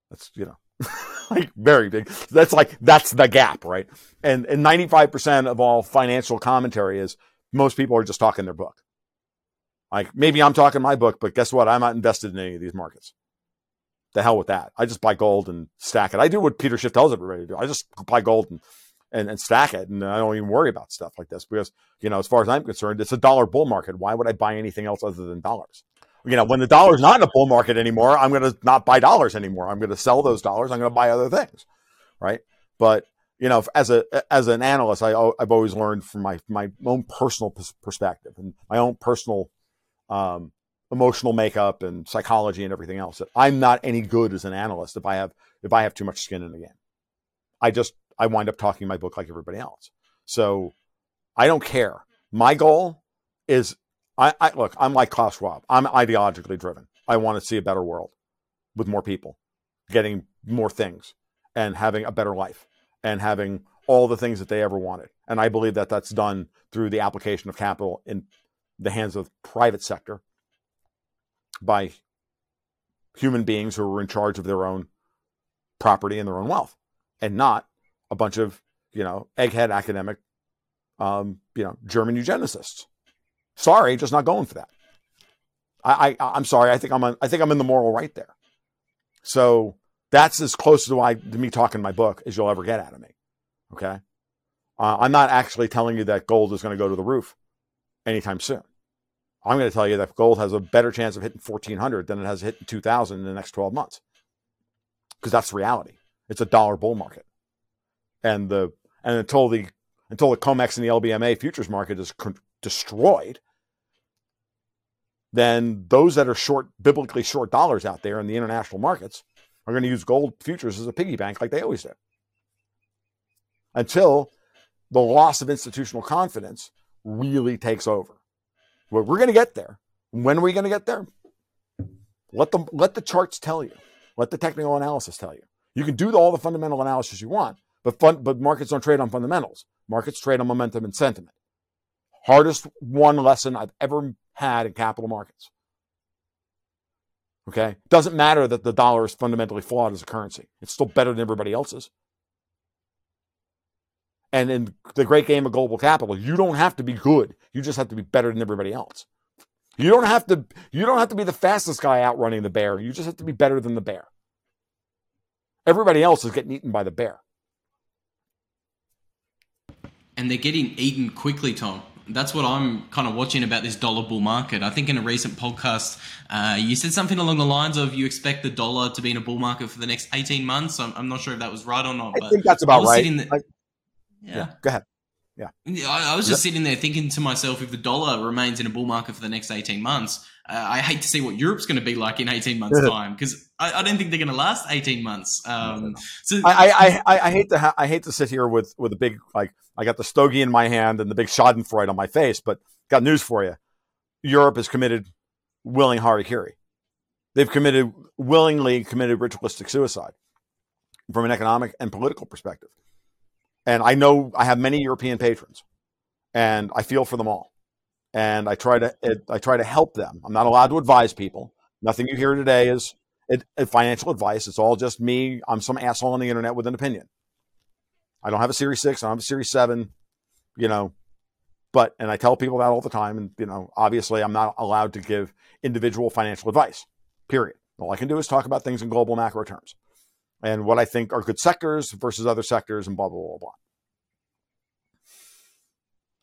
That's, you know, like very big. That's like, that's the gap, right? And, and 95% of all financial commentary is most people are just talking their book. Like maybe I'm talking my book, but guess what? I'm not invested in any of these markets. The hell with that. I just buy gold and stack it. I do what Peter Schiff tells everybody to do. I just buy gold and, and, and stack it. And I don't even worry about stuff like this because, you know, as far as I'm concerned, it's a dollar bull market. Why would I buy anything else other than dollars? You know, when the dollar's not in a bull market anymore, I'm going to not buy dollars anymore. I'm going to sell those dollars. I'm going to buy other things. Right. But, you know, as a, as an analyst, I, I've always learned from my, my own personal perspective and my own personal um, emotional makeup and psychology and everything else that I'm not any good as an analyst if I have if I have too much skin in the game. I just I wind up talking my book like everybody else. So I don't care. My goal is I, I look, I'm like Klaus Schwab. I'm ideologically driven. I want to see a better world with more people, getting more things and having a better life and having all the things that they ever wanted. And I believe that that's done through the application of capital in the hands of the private sector by human beings who are in charge of their own property and their own wealth and not a bunch of you know egghead academic um, you know german eugenicists sorry just not going for that I, I i'm sorry i think i'm i think i'm in the moral right there so that's as close to, I, to me talking my book as you'll ever get out of me okay uh, i'm not actually telling you that gold is going to go to the roof anytime soon. I'm going to tell you that gold has a better chance of hitting 1400 than it has hitting 2000 in the next 12 months. Because that's reality. It's a dollar bull market. And the and until the until the COMEX and the LBMA futures market is con- destroyed, then those that are short biblically short dollars out there in the international markets are going to use gold futures as a piggy bank like they always do. Until the loss of institutional confidence really takes over. Well, we're going to get there. When are we going to get there? Let the let the charts tell you. Let the technical analysis tell you. You can do all the fundamental analysis you want, but fun, but markets don't trade on fundamentals. Markets trade on momentum and sentiment. Hardest one lesson I've ever had in capital markets. Okay? Doesn't matter that the dollar is fundamentally flawed as a currency. It's still better than everybody else's. And in the great game of global capital, you don't have to be good. You just have to be better than everybody else. You don't have to you don't have to be the fastest guy outrunning the bear. You just have to be better than the bear. Everybody else is getting eaten by the bear. And they're getting eaten quickly, Tom. That's what I'm kind of watching about this dollar bull market. I think in a recent podcast, uh, you said something along the lines of you expect the dollar to be in a bull market for the next 18 months. I'm, I'm not sure if that was right or not. I think that's about right. Yeah. yeah. Go ahead. Yeah. I, I was just sitting there thinking to myself, if the dollar remains in a bull market for the next 18 months, uh, I hate to see what Europe's going to be like in 18 months' time because I, I, don't think they're going to last 18 months. Um, so I, I, I, hate to ha- I hate to sit here with, with a big, like, I got the stogie in my hand and the big Schadenfreude on my face, but got news for you. Europe has committed willing harikiri. They've committed, willingly committed ritualistic suicide from an economic and political perspective. And I know I have many European patrons, and I feel for them all. And I try to I try to help them. I'm not allowed to advise people. Nothing you hear today is financial advice. It's all just me. I'm some asshole on the internet with an opinion. I don't have a Series Six. I don't have a Series Seven. You know, but and I tell people that all the time. And you know, obviously, I'm not allowed to give individual financial advice. Period. All I can do is talk about things in global macro terms and what I think are good sectors versus other sectors and blah, blah, blah, blah.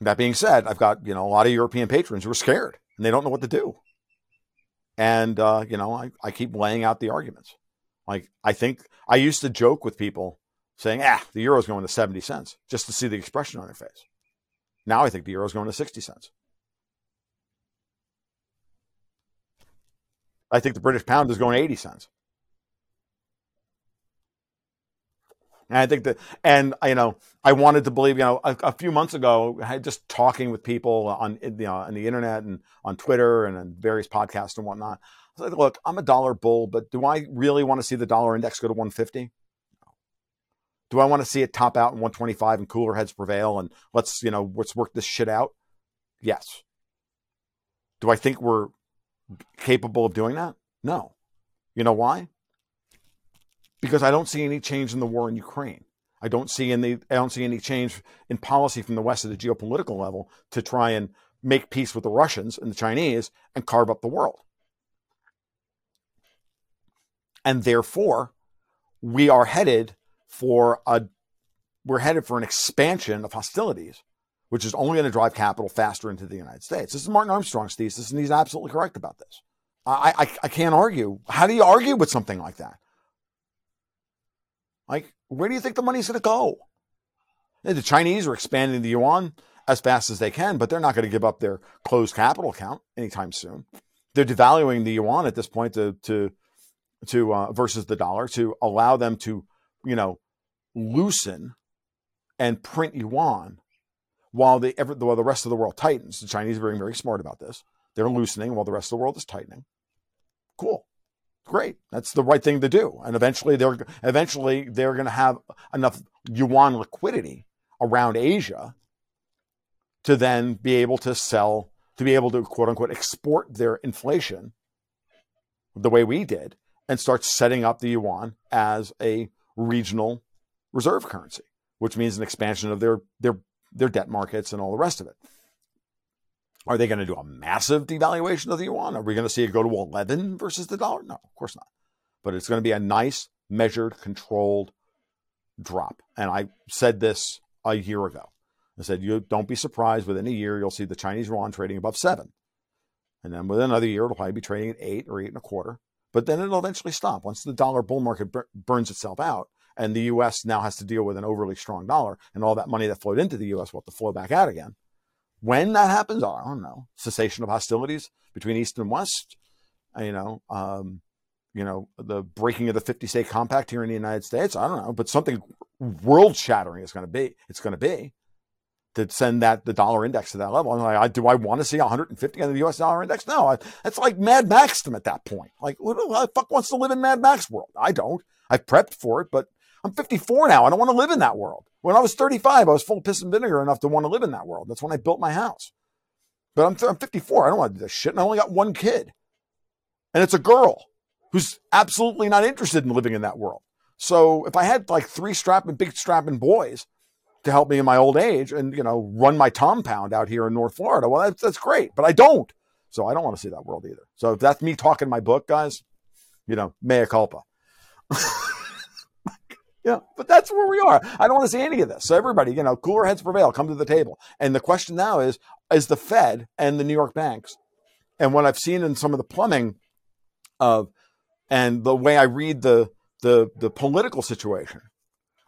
That being said, I've got, you know, a lot of European patrons who are scared and they don't know what to do. And, uh, you know, I, I keep laying out the arguments. Like, I think I used to joke with people saying, ah, the euro's going to 70 cents just to see the expression on their face. Now I think the euro's going to 60 cents. I think the British pound is going to 80 cents. And I think that, and you know, I wanted to believe, you know, a, a few months ago, just talking with people on, you know, on the internet and on Twitter and on various podcasts and whatnot. I was like, look, I'm a dollar bull, but do I really want to see the dollar index go to 150? Do I want to see it top out in 125 and cooler heads prevail and let's, you know, let's work this shit out? Yes. Do I think we're capable of doing that? No. You know why? Because I don't see any change in the war in Ukraine. I don't see any I don't see any change in policy from the West at the geopolitical level to try and make peace with the Russians and the Chinese and carve up the world. And therefore, we are headed for a we're headed for an expansion of hostilities, which is only going to drive capital faster into the United States. This is Martin Armstrong's thesis, and he's absolutely correct about this. I, I, I can't argue. How do you argue with something like that? Like, where do you think the money's going to go? The Chinese are expanding the yuan as fast as they can, but they're not going to give up their closed capital account anytime soon. They're devaluing the yuan at this point to to to uh, versus the dollar to allow them to, you know, loosen and print yuan while the while the rest of the world tightens. The Chinese are being very smart about this. They're loosening while the rest of the world is tightening. Cool. Great. That's the right thing to do. And eventually they're eventually they're going to have enough yuan liquidity around Asia to then be able to sell to be able to quote unquote export their inflation the way we did and start setting up the yuan as a regional reserve currency, which means an expansion of their their their debt markets and all the rest of it. Are they going to do a massive devaluation of the yuan? Are we going to see it go to 11 versus the dollar? No, of course not. But it's going to be a nice, measured, controlled drop. And I said this a year ago. I said, you don't be surprised within a year, you'll see the Chinese yuan trading above seven. And then within another year, it'll probably be trading at eight or eight and a quarter. But then it'll eventually stop. Once the dollar bull market burns itself out and the US now has to deal with an overly strong dollar and all that money that flowed into the US will have to flow back out again, when that happens, I don't know. Cessation of hostilities between East and West, you know, um, you know, the breaking of the 50 state compact here in the United States. I don't know, but something world shattering is going to be, it's going to be to send that the dollar index to that level. I'm like, do I want to see 150 on the US dollar index? No, I, it's like Mad Max to at that point. Like, who the fuck wants to live in Mad Max world? I don't. I've prepped for it, but I'm 54 now. I don't want to live in that world. When I was 35, I was full piss and vinegar enough to want to live in that world. That's when I built my house. But I'm, I'm 54. I don't want to do this shit. And I only got one kid. And it's a girl who's absolutely not interested in living in that world. So if I had like three strapping, big strapping boys to help me in my old age and, you know, run my compound out here in North Florida, well, that's, that's great. But I don't. So I don't want to see that world either. So if that's me talking my book, guys, you know, mea culpa. Yeah, but that's where we are. I don't want to see any of this. So everybody, you know, cooler heads prevail. Come to the table. And the question now is: Is the Fed and the New York banks, and what I've seen in some of the plumbing of, and the way I read the the the political situation,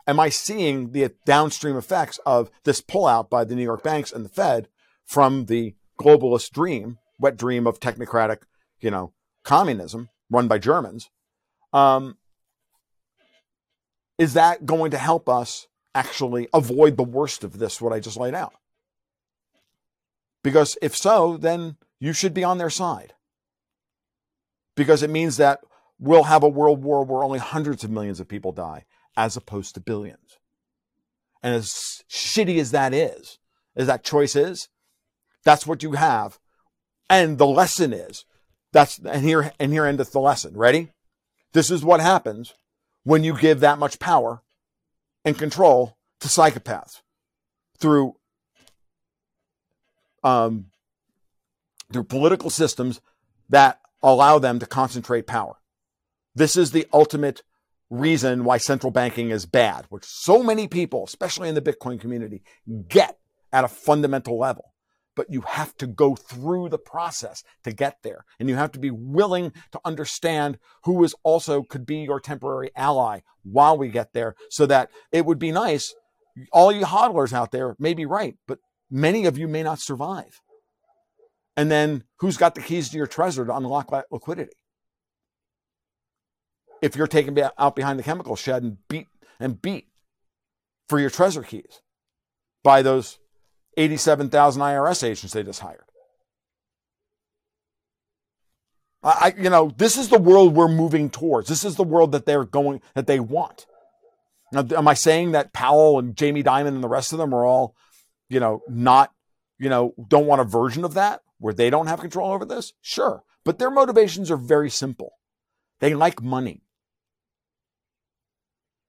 am I seeing the downstream effects of this pullout by the New York banks and the Fed from the globalist dream, wet dream of technocratic, you know, communism run by Germans? Um, is that going to help us actually avoid the worst of this, what I just laid out? Because if so, then you should be on their side. Because it means that we'll have a world war where only hundreds of millions of people die as opposed to billions. And as shitty as that is, as that choice is, that's what you have. And the lesson is that's, and here, and here endeth the lesson. Ready? This is what happens when you give that much power and control to psychopaths through um, through political systems that allow them to concentrate power. This is the ultimate reason why central banking is bad, which so many people, especially in the Bitcoin community, get at a fundamental level but you have to go through the process to get there. And you have to be willing to understand who is also could be your temporary ally while we get there so that it would be nice. All you hodlers out there may be right, but many of you may not survive. And then who's got the keys to your treasure to unlock that liquidity? If you're taken out behind the chemical shed and beat and beat for your treasure keys by those 87,000 IRS agents they just hired. I, you know, this is the world we're moving towards. This is the world that they're going, that they want. Now, am I saying that Powell and Jamie Dimon and the rest of them are all, you know, not, you know, don't want a version of that where they don't have control over this? Sure. But their motivations are very simple. They like money.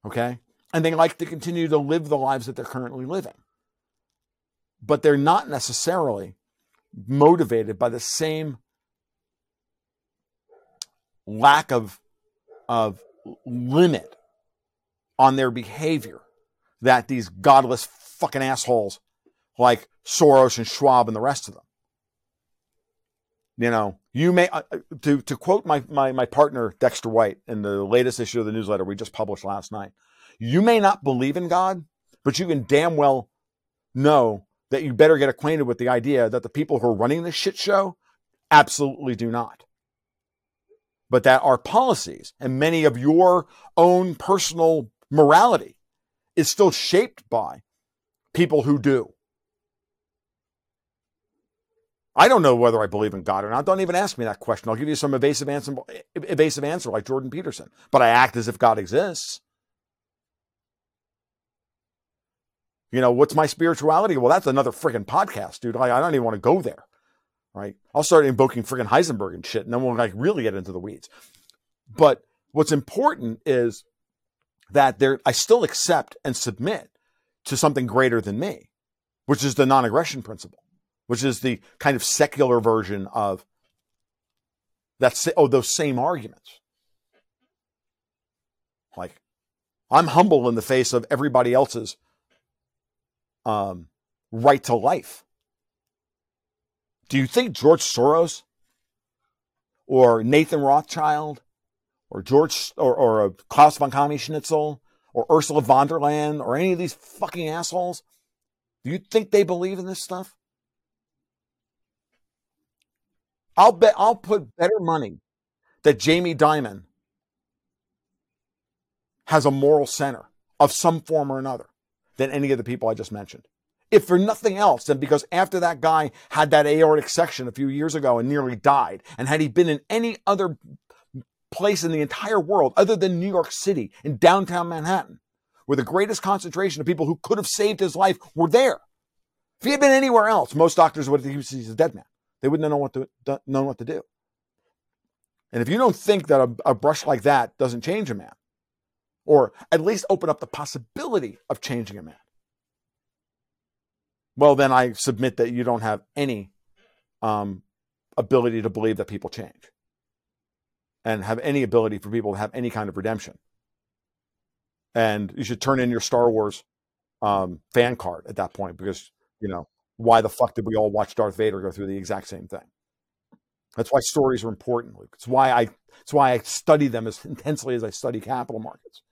Okay. And they like to continue to live the lives that they're currently living. But they're not necessarily motivated by the same lack of, of limit on their behavior that these godless fucking assholes like Soros and Schwab and the rest of them. You know, you may uh, uh, to to quote my, my my partner Dexter White in the latest issue of the newsletter we just published last night. You may not believe in God, but you can damn well know that you better get acquainted with the idea that the people who are running this shit show absolutely do not but that our policies and many of your own personal morality is still shaped by people who do. I don't know whether I believe in God or not. Don't even ask me that question. I'll give you some evasive answer, evasive answer like Jordan Peterson. But I act as if God exists. You know, what's my spirituality? Well, that's another freaking podcast, dude. I, I don't even want to go there right? I'll start invoking friggin' Heisenberg and shit, and then we'll like really get into the weeds. But what's important is that there, I still accept and submit to something greater than me, which is the non-aggression principle, which is the kind of secular version of that. Oh, those same arguments. Like, I'm humble in the face of everybody else's um, right to life. Do you think George Soros or Nathan Rothschild or George or, or Klaus von Kamischnitzel or Ursula von der Leyen or any of these fucking assholes, do you think they believe in this stuff? I'll bet I'll put better money that Jamie Dimon has a moral center of some form or another than any of the people I just mentioned if for nothing else than because after that guy had that aortic dissection a few years ago and nearly died, and had he been in any other place in the entire world other than New York City in downtown Manhattan, where the greatest concentration of people who could have saved his life were there. If he had been anywhere else, most doctors would think he's a dead man. They wouldn't know what to know what to do. And if you don't think that a, a brush like that doesn't change a man, or at least open up the possibility of changing a man, well, then I submit that you don't have any um, ability to believe that people change and have any ability for people to have any kind of redemption. And you should turn in your Star Wars um, fan card at that point because, you know, why the fuck did we all watch Darth Vader go through the exact same thing? That's why stories are important, Luke. It's why I it's why I study them as intensely as I study capital markets.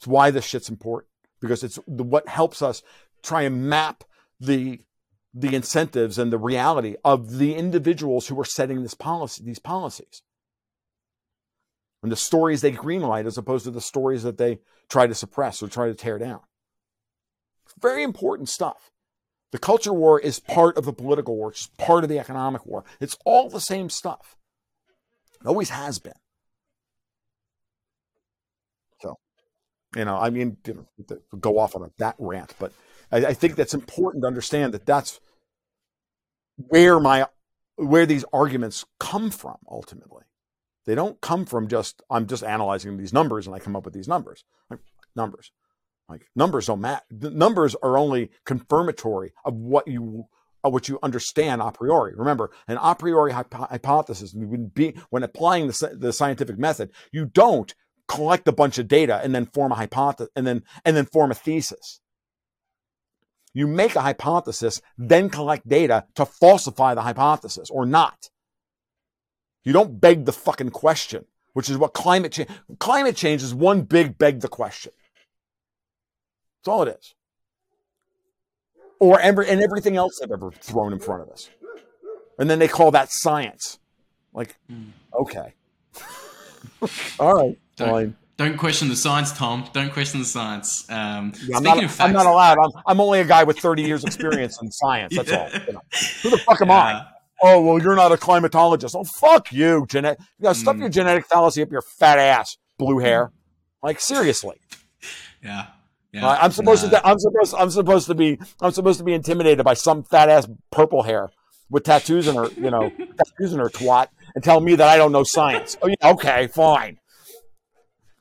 It's why this shit's important because it's what helps us try and map the the incentives and the reality of the individuals who are setting this policy, these policies. And the stories they greenlight as opposed to the stories that they try to suppress or try to tear down. Very important stuff. The culture war is part of the political war, it's part of the economic war. It's all the same stuff. It always has been. So, you know, I mean, go off on that rant, but I, I think that's important to understand that that's where my where these arguments come from ultimately. They don't come from just I'm just analyzing these numbers and I come up with these numbers. Like, numbers. Like numbers don't matter. Numbers are only confirmatory of what you of what you understand a priori. Remember, an a priori hypo- hypothesis would be when applying the, the scientific method, you don't collect a bunch of data and then form a hypothesis and then and then form a thesis. You make a hypothesis, then collect data to falsify the hypothesis or not. You don't beg the fucking question, which is what climate change, climate change is one big beg the question. That's all it is. Or every, and everything else they've ever thrown in front of us. And then they call that science. Like, hmm. okay. all right, fine. Don't question the science, Tom. Don't question the science. Um, yeah, I'm, not, facts, I'm, not, allowed. I'm, I'm, only a guy with 30 years experience in science. That's yeah. all. You know. Who the fuck am uh, I? oh well, you're not a climatologist. Oh fuck you, genetic. You know, stuff Mm. your genetic fallacy up your fat ass, blue hair. Like seriously, Yeah. Yeah. Uh, I'm supposed Nah. to. I'm supposed. I'm supposed to be. I'm supposed to be intimidated by some fat ass purple hair with tattoos in her. You know, tattoos in her twat, and tell me that I don't know science. Oh yeah, okay, fine.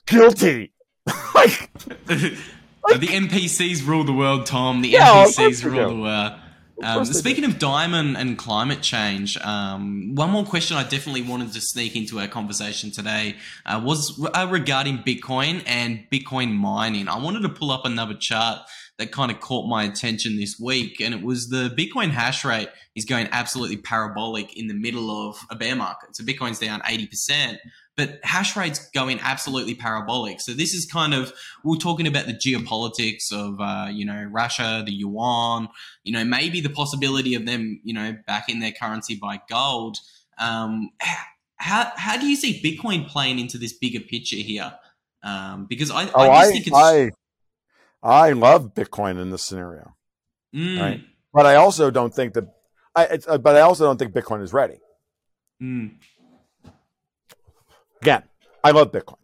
Guilty. like the NPCs rule the world, Tom. The Yeah, NPCs rule the world. Um, speaking of Dimon and climate change, um, one more question I definitely wanted to sneak into our conversation today uh, was uh, regarding Bitcoin and Bitcoin mining. I wanted to pull up another chart that kind of caught my attention this week, and it was the Bitcoin hash rate is going absolutely parabolic in the middle of a bear market. So Bitcoin's down 80%, but hash rate's going absolutely parabolic. So this is kind of we're talking about the geopolitics of uh, you know Russia, the yuan, you know maybe the possibility of them you know backing their currency by gold. Um, how how do you see Bitcoin playing into this bigger picture here? Um, because I, oh, I I think it's I I love Bitcoin in this scenario, Mm, right. but I also don't think that. I it's, uh, but I also don't think Bitcoin is ready. mm, Again, I love Bitcoin,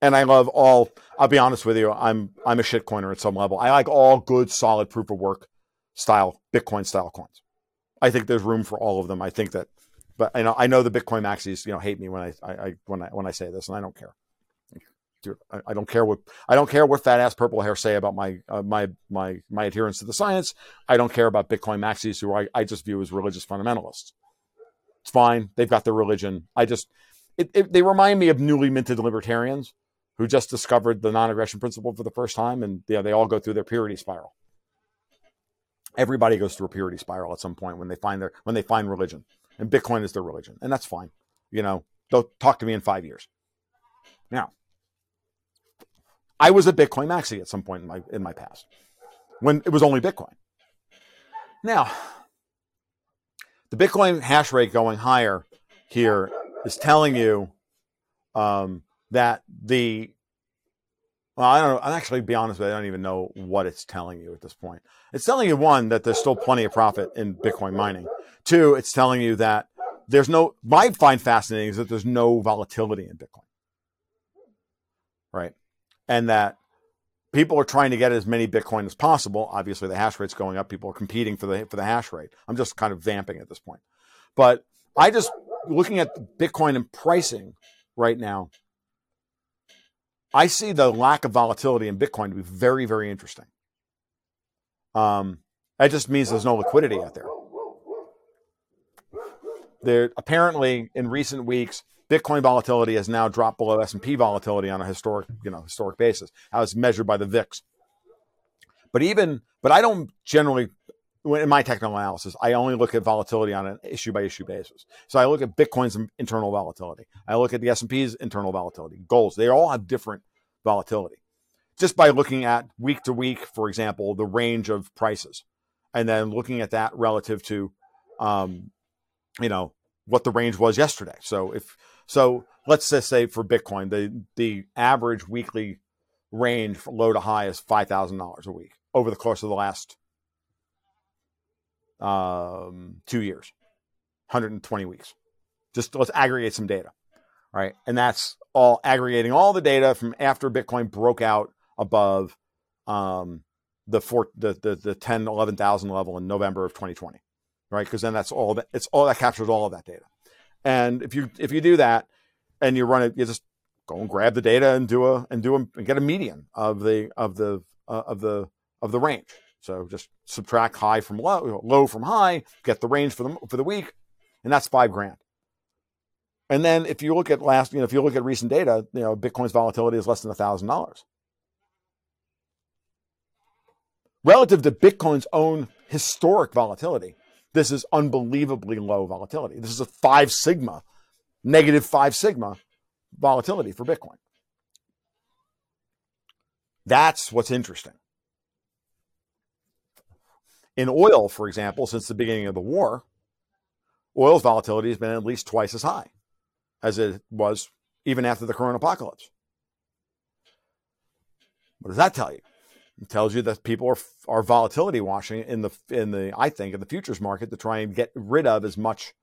and I love all. I'll be honest with you. I'm I'm a shitcoiner at some level. I like all good, solid proof of work style Bitcoin style coins. I think there's room for all of them. I think that, but I know I know the Bitcoin maxis, you know, hate me when I, I, I when I when I say this, and I don't care. I, I don't care what I don't care what fat ass purple hair say about my uh, my my my adherence to the science. I don't care about Bitcoin maxis who I, I just view as religious fundamentalists. It's fine. They've got their religion. I just it, it, they remind me of newly minted libertarians who just discovered the non-aggression principle for the first time, and yeah, they all go through their purity spiral. Everybody goes through a purity spiral at some point when they find their when they find religion, and Bitcoin is their religion, and that's fine. You know, they'll talk to me in five years. Now, I was a Bitcoin maxi at some point in my in my past when it was only Bitcoin. Now, the Bitcoin hash rate going higher here is telling you um, that the well, I don't know. I'm actually be honest with you, I don't even know what it's telling you at this point. It's telling you one that there's still plenty of profit in Bitcoin mining. Two, it's telling you that there's no. What I find fascinating is that there's no volatility in Bitcoin, right? And that people are trying to get as many Bitcoin as possible. Obviously, the hash rate's going up. People are competing for the for the hash rate. I'm just kind of vamping at this point, but I just looking at Bitcoin and pricing right now. I see the lack of volatility in Bitcoin to be very, very interesting. Um, that just means there's no liquidity out there. There apparently in recent weeks, Bitcoin volatility has now dropped below S and P volatility on a historic, you know, historic basis, as measured by the VIX. But even, but I don't generally, in my technical analysis, I only look at volatility on an issue by issue basis. So I look at Bitcoin's internal volatility. I look at the S and P's internal volatility, goals. They all have different volatility. Just by looking at week to week, for example, the range of prices, and then looking at that relative to, um, you know, what the range was yesterday. So if so, let's just say for Bitcoin, the the average weekly range low to high is five thousand dollars a week over the course of the last um, two years, 120 weeks. Just let's aggregate some data, right? And that's all aggregating all the data from after Bitcoin broke out above um, the four, the, the the 10, 11,000 level in November of 2020, right? Because then that's all that it's all that captures all of that data. And if you if you do that and you run it, you just go and grab the data and do a and do a and get a median of the of the uh, of the of the range. So just subtract high from low, low from high, get the range for the for the week, and that's five grand. And then if you look at last, you know, if you look at recent data, you know, Bitcoin's volatility is less than thousand dollars. Relative to Bitcoin's own historic volatility, this is unbelievably low volatility. This is a five sigma, negative five sigma volatility for Bitcoin. That's what's interesting. In oil, for example, since the beginning of the war, oil's volatility has been at least twice as high as it was even after the current apocalypse. What does that tell you? It tells you that people are are volatility washing in the in the I think in the futures market to try and get rid of as much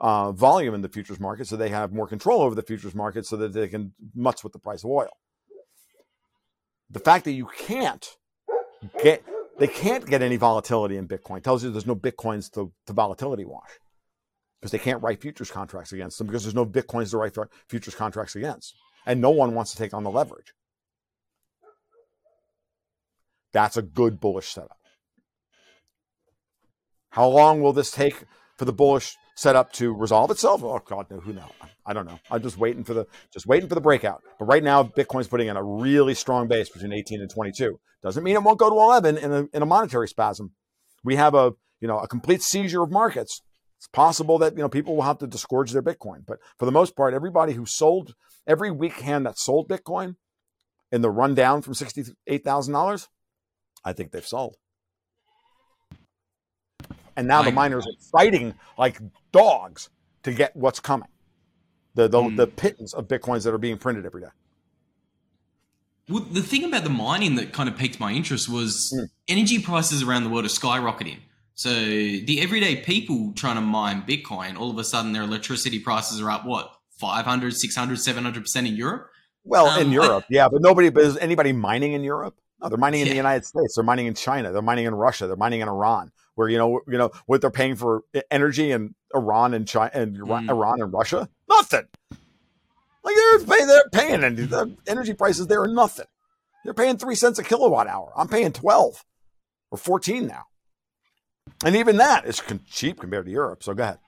uh, volume in the futures market, so they have more control over the futures market, so that they can mutz with the price of oil. The fact that you can't get they can't get any volatility in Bitcoin tells you there's no Bitcoins to, to volatility wash because they can't write futures contracts against them because there's no Bitcoins to write futures contracts against, and no one wants to take on the leverage. That's a good bullish setup. How long will this take for the bullish setup to resolve itself? Oh God, no, who knows? I don't know. I'm just waiting for the just waiting for the breakout. But right now, Bitcoin's putting in a really strong base between 18 and 22. Doesn't mean it won't go to 11 in a, in a monetary spasm. We have a you know a complete seizure of markets. It's possible that you know people will have to disgorge their Bitcoin, but for the most part, everybody who sold every weak hand that sold Bitcoin in the rundown from sixty-eight thousand dollars, I think they've sold. And now the miners are fighting like dogs to get what's coming. The the, mm. the pittance of bitcoins that are being printed every day. Well, the thing about the mining that kind of piqued my interest was mm. energy prices around the world are skyrocketing. So the everyday people trying to mine Bitcoin, all of a sudden their electricity prices are up, what, 500, 600, 700% in Europe? Well, um, in Europe, I, yeah, but nobody, but is anybody mining in Europe? No, they're mining in yeah. the United States. They're mining in China. They're mining in Russia. They're mining in Iran, where you know, you know what they're paying for energy in Iran and China and mm. Iran and Russia. Nothing. Like they're paying, they're paying and the energy prices there are nothing. They're paying three cents a kilowatt hour. I'm paying twelve or fourteen now, and even that is cheap compared to Europe. So go ahead.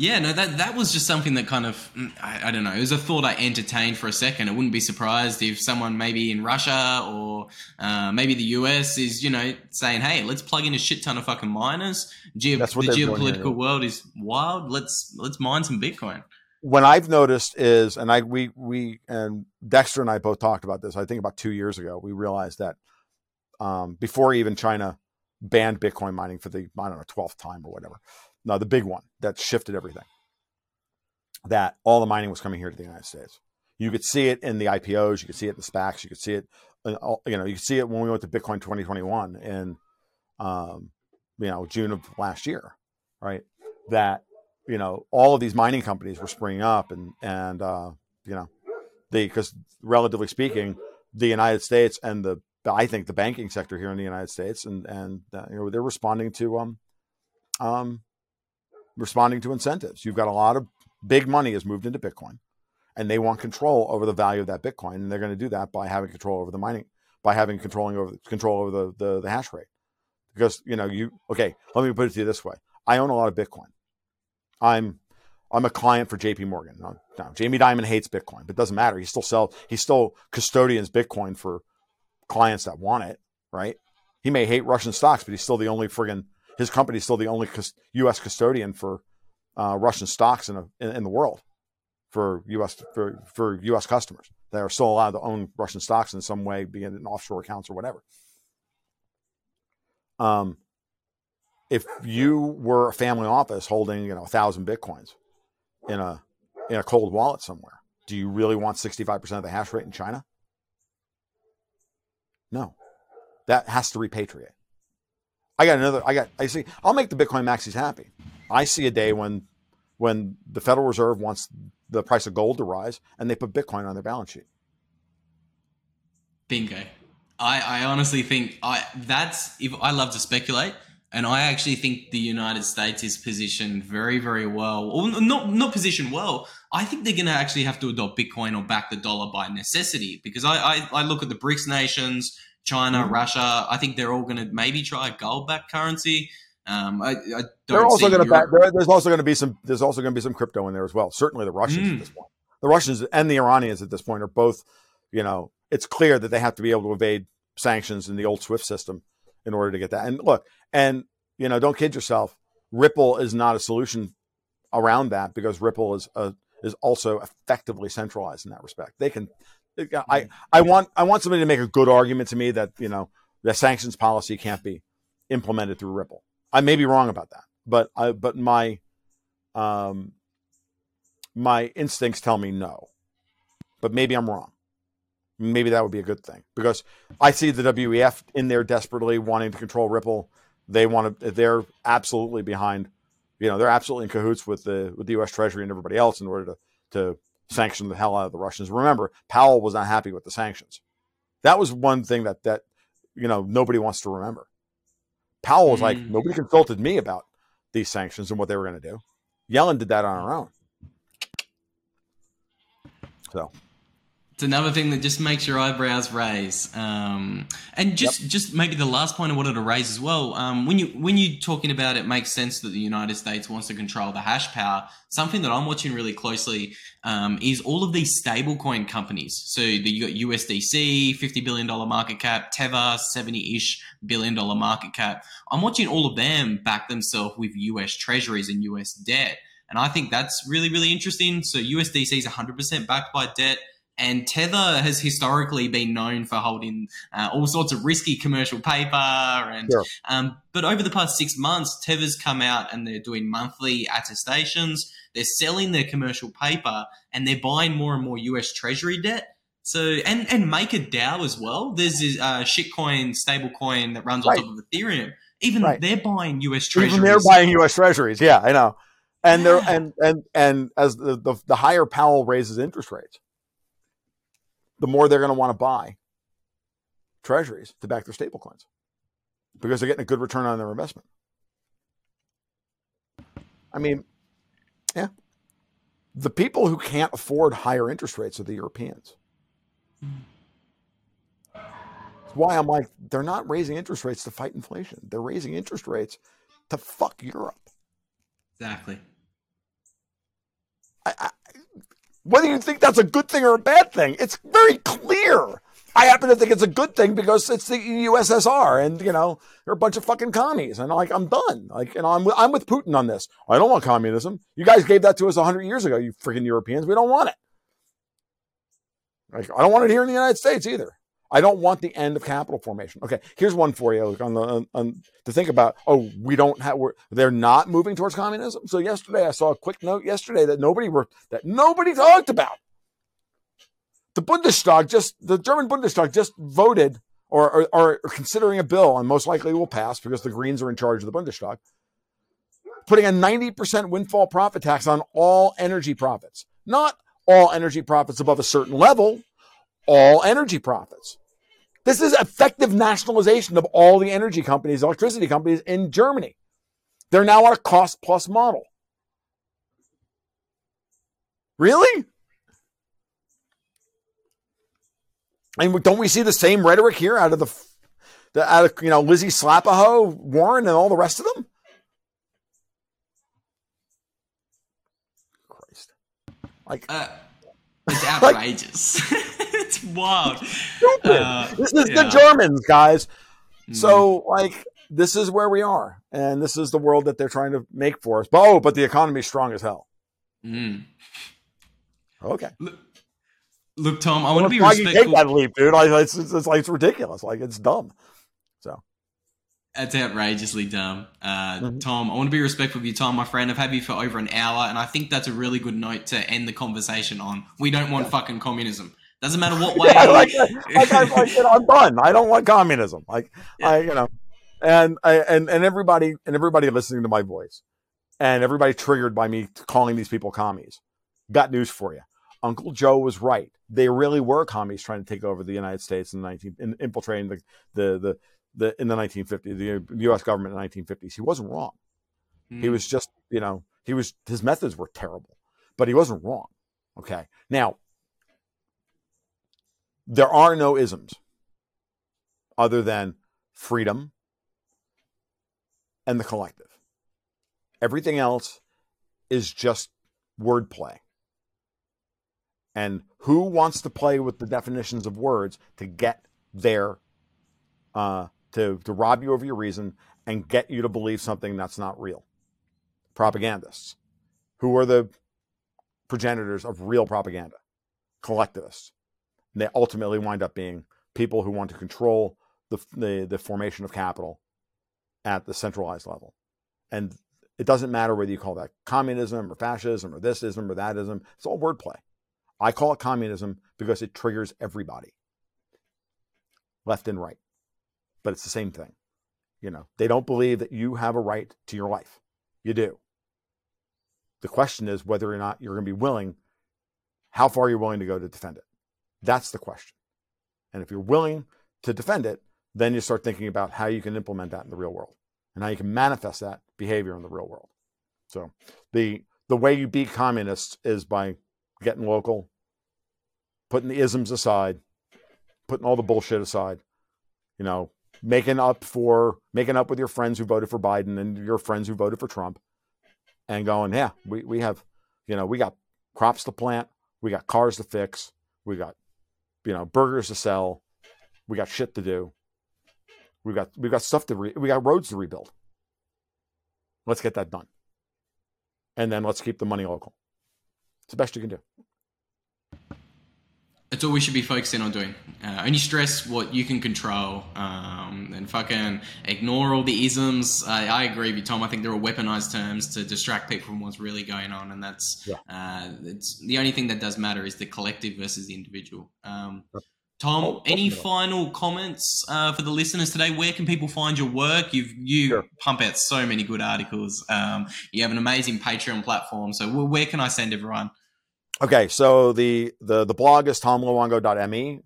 Yeah, no, that that was just something that kind of mm, I, I, don't know. It was a thought I entertained for a second. I wouldn't be surprised if someone maybe in Russia or uh, maybe the US is you know saying, "Hey, let's plug in a shit ton of fucking miners." Ge- the geopolitical world is wild. Let's let's mine some Bitcoin. What I've noticed is, and I we we and Dexter and I both talked about this. I think about two years ago, we realized that um, before even China banned Bitcoin mining for the I don't know twelfth time or whatever no, the big one that shifted everything. That all the mining was coming here to the United States. You could see it in the IPOs, you could see it in the SPACs, you could see it, in, you know, you could see it when we went to Bitcoin 2021 in, um, you know, June of last year, right? That you know all of these mining companies were springing up, and and uh, you know, they because relatively speaking, the United States and the I think the banking sector here in the United States and and uh, you know they're responding to um um responding to incentives. You've got a lot of big money has moved into Bitcoin and they want control over the value of that Bitcoin. And they're going to do that by having control over the mining, by having controlling over control over the, the, the hash rate. Because, you know, you, okay, let me put it to you this way. I own a lot of Bitcoin. I'm, I'm a client for JP Morgan. No, no, Jamie Dimon hates Bitcoin, but it doesn't matter. He still sells, he still custodians Bitcoin for clients that want it, right? He may hate Russian stocks, but he's still the only friggin' his company is still the only U.S. custodian for uh, Russian stocks in, a, in, in the world for U.S. For, for U.S. customers that are still allowed to own Russian stocks in some way, be in offshore accounts or whatever. Um, if you were a family office holding you know a thousand bitcoins in a in a cold wallet somewhere, do you really want sixty five percent of the hash rate in China? No, that has to repatriate. I got another. I got. I see. I'll make the Bitcoin maxis happy. I see a day when when the Federal Reserve wants the price of gold to rise and they put Bitcoin on their balance sheet. Bingo. I, I honestly think I that's if I love to speculate, and I actually think the United States is positioned very, very well, or not not positioned well. I think they're going to actually have to adopt Bitcoin or back the dollar by necessity because I, I, I look at the BRICS nations, China, mm-hmm. Russia. I think they're all going to maybe try a gold-backed currency. Um, I, I they're also going to. There's also going to be some. There's also going to be some crypto in there as well. Certainly, the Russians mm. at this point, the Russians and the Iranians at this point are both. You know, it's clear that they have to be able to evade sanctions in the old SWIFT system in order to get that. And look, and you know, don't kid yourself. Ripple is not a solution around that because Ripple is a, is also effectively centralized in that respect. They can I, I want I want somebody to make a good argument to me that you know the sanctions policy can't be implemented through Ripple. I may be wrong about that, but I, but my um, my instincts tell me no. But maybe I'm wrong. Maybe that would be a good thing because I see the WEF in there desperately wanting to control Ripple. They want to. They're absolutely behind, You know, they're absolutely in cahoots with the with the U.S. Treasury and everybody else in order to to sanction the hell out of the Russians. Remember, Powell was not happy with the sanctions. That was one thing that that you know nobody wants to remember. Powell was mm. like, nobody consulted me about these sanctions and what they were going to do. Yellen did that on her own. So it's another thing that just makes your eyebrows raise. Um, and just yep. just maybe the last point I wanted to raise as well. Um, when you when you talking about it makes sense that the United States wants to control the hash power. Something that I'm watching really closely um, is all of these stablecoin companies. So the you got USDC, fifty billion dollar market cap, Tether, seventy ish billion dollar market cap. I'm watching all of them back themselves with US Treasuries and US debt. And I think that's really, really interesting. So USDC is 100% backed by debt. And Tether has historically been known for holding uh, all sorts of risky commercial paper. And sure. um, but over the past six months, Tether's come out and they're doing monthly attestations. They're selling their commercial paper and they're buying more and more US Treasury debt. So and and MakerDAO as well. There's this uh, shitcoin stablecoin that runs on right. top of Ethereum. Even right. they're buying US Treasuries. Even they're buying US Treasuries. Yeah, I know. And they're and and and as the, the, the higher Powell raises interest rates, the more they're going to want to buy treasuries to back their stablecoins because they're getting a good return on their investment. I mean, yeah. The people who can't afford higher interest rates are the Europeans. That's why I'm like, they're not raising interest rates to fight inflation. They're raising interest rates to fuck Europe. Exactly. I, I, whether you think that's a good thing or a bad thing, it's very clear. I happen to think it's a good thing because it's the USSR, and you know they're a bunch of fucking commies, and like I'm done. Like, know, I'm I'm with Putin on this. I don't want communism. You guys gave that to us hundred years ago. You freaking Europeans. We don't want it. Like, I don't want it here in the United States either. I don't want the end of capital formation. Okay, here's one for you on the on, on, to think about. Oh, we don't have. We're, they're not moving towards communism. So yesterday, I saw a quick note yesterday that nobody were that nobody talked about. The Bundestag just the German Bundestag just voted or, or considering a bill and most likely will pass because the Greens are in charge of the Bundestag, putting a 90% windfall profit tax on all energy profits. Not all energy profits above a certain level, all energy profits. This is effective nationalization of all the energy companies, electricity companies in Germany. They're now on a cost plus model. Really? And don't we see the same rhetoric here out of the, the out of you know Lizzie Slapaho, Warren, and all the rest of them? Christ, like uh, it's outrageous. it's wild. Uh, this is yeah. the Germans, guys. Mm. So, like, this is where we are, and this is the world that they're trying to make for us. But, oh, but the economy's strong as hell. Mm. Okay. Look, look, Tom, I want to be respectful. You take that leap, dude. Like, it's, it's, it's, like it's ridiculous. Like it's dumb. That's outrageously dumb. Uh, mm-hmm. Tom, I want to be respectful of your time, my friend. I've had you for over an hour, and I think that's a really good note to end the conversation on. We don't want yeah. fucking communism. Doesn't matter what way. yeah, like, like, I, like you know, I'm done. I don't want communism. Like yeah. I, you know, and I and and everybody and everybody listening to my voice, and everybody triggered by me calling these people commies. Got news for you. Uncle Joe was right. They really were commies trying to take over the United States in the 19 in, infiltrating the the the, the in the 1950s the U.S. government in the 1950s. He wasn't wrong. Mm. He hmm. was just you know he was his methods were terrible, but he wasn't wrong. Okay, now there are no isms other than freedom and the collective. Everything else is just wordplay. And who wants to play with the definitions of words to get there, uh, to, to rob you of your reason and get you to believe something that's not real? Propagandists. Who are the progenitors of real propaganda? Collectivists And they ultimately wind up being people who want to control the, the, the formation of capital at the centralized level. And it doesn't matter whether you call that communism or fascism or this ism or that ism. It's all wordplay. I call it communism because it triggers everybody, left and right. But it's the same thing. You know, they don't believe that you have a right to your life. You do. The question is whether or not you're going to be willing, how far you're willing to go to defend it. That's the question. And if you're willing to defend it, then you start thinking about how you can implement that in the real world and how you can manifest that behavior in the real world. So the the way you beat communists is by getting local, putting the isms aside, putting all the bullshit aside, you know, making up for making up with your friends who voted for Biden and your friends who voted for Trump and going, yeah, we, we have, you know, we got crops to plant, we got cars to fix, we got, you know, burgers to sell, we got shit to do. We got we got stuff to re- we got roads to rebuild. Let's get that done. And then let's keep the money local. It's the best you can do. That's all we should be focusing on doing. Uh, only stress what you can control, um, and fucking ignore all the isms. I, I, agree with you, Tom. I think they're all weaponized terms to distract people from what's really going on, and that's yeah. uh, it's the only thing that does matter is the collective versus the individual. Um, Tom, oh, any final comments uh, for the listeners today? Where can people find your work? You've you sure. pump out so many good articles. Um, you have an amazing Patreon platform. So where can I send everyone? Okay, so the the the blog is tomluongo.me.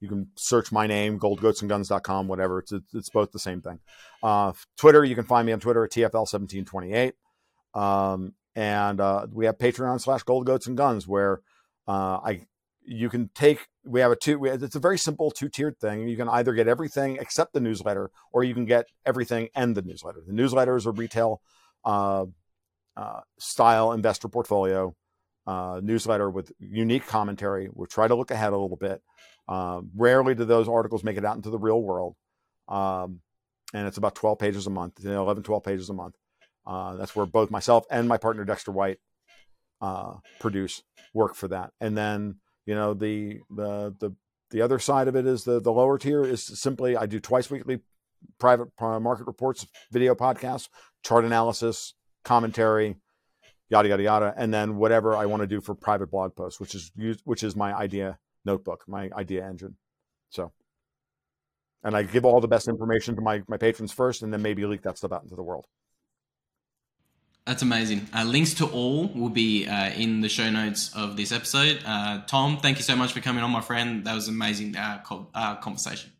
You can search my name, goldgoatsandguns.com, whatever. It's it's both the same thing. Uh, Twitter, you can find me on Twitter at TFL1728. Um, and uh, we have Patreon slash Gold Goats and Guns where uh, I you can take we have a two it's a very simple two tiered thing you can either get everything except the newsletter or you can get everything and the newsletter the newsletter is a retail uh, uh, style investor portfolio uh, newsletter with unique commentary. We try to look ahead a little bit. Um, rarely do those articles make it out into the real world. Um, and it's about 12 pages a month you know, 11 12 pages a month. Uh, that's where both myself and my partner dexter white uh, produce work for that. And then you know the the the the other side of it is the the lower tier is simply I do twice weekly private market reports, video podcasts, chart analysis, commentary, yada yada yada, and then whatever I want to do for private blog posts, which is which is my idea notebook, my idea engine. So, and I give all the best information to my my patrons first, and then maybe leak that stuff out into the world. That's amazing. Uh, links to all will be uh, in the show notes of this episode. Uh, Tom, thank you so much for coming on, my friend. That was an amazing uh, co- uh, conversation.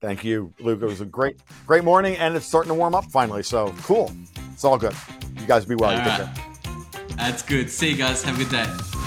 Thank you, Luke. It was a great, great morning, and it's starting to warm up finally. So cool. It's all good. You guys be well. Right. That's good. See you guys. Have a good day.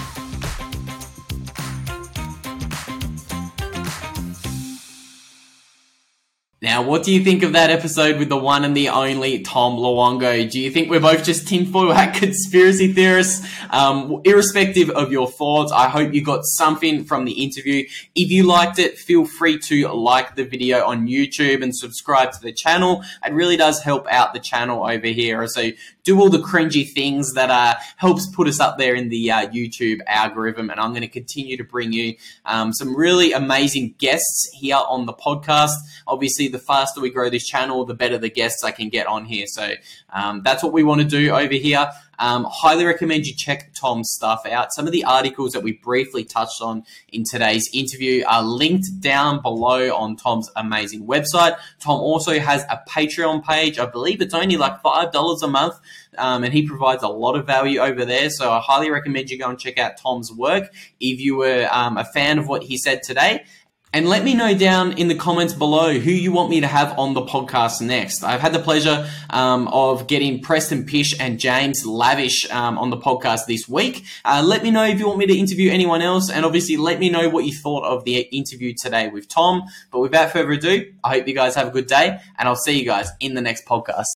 Now, what do you think of that episode with the one and the only Tom Luongo? Do you think we're both just tinfoil hat conspiracy theorists? Um, irrespective of your thoughts, I hope you got something from the interview. If you liked it, feel free to like the video on YouTube and subscribe to the channel. It really does help out the channel over here. So do all the cringy things that uh, helps put us up there in the uh, YouTube algorithm. And I'm going to continue to bring you um, some really amazing guests here on the podcast. Obviously, the faster we grow this channel, the better the guests I can get on here. So um, that's what we want to do over here. Um, highly recommend you check Tom's stuff out. Some of the articles that we briefly touched on in today's interview are linked down below on Tom's amazing website. Tom also has a Patreon page. I believe it's only like $5 a month. Um, and he provides a lot of value over there. So I highly recommend you go and check out Tom's work if you were um, a fan of what he said today. And let me know down in the comments below who you want me to have on the podcast next. I've had the pleasure um, of getting Preston Pysh and James Lavish um, on the podcast this week. Uh, let me know if you want me to interview anyone else, and obviously let me know what you thought of the interview today with Tom. But without further ado, I hope you guys have a good day, and I'll see you guys in the next podcast.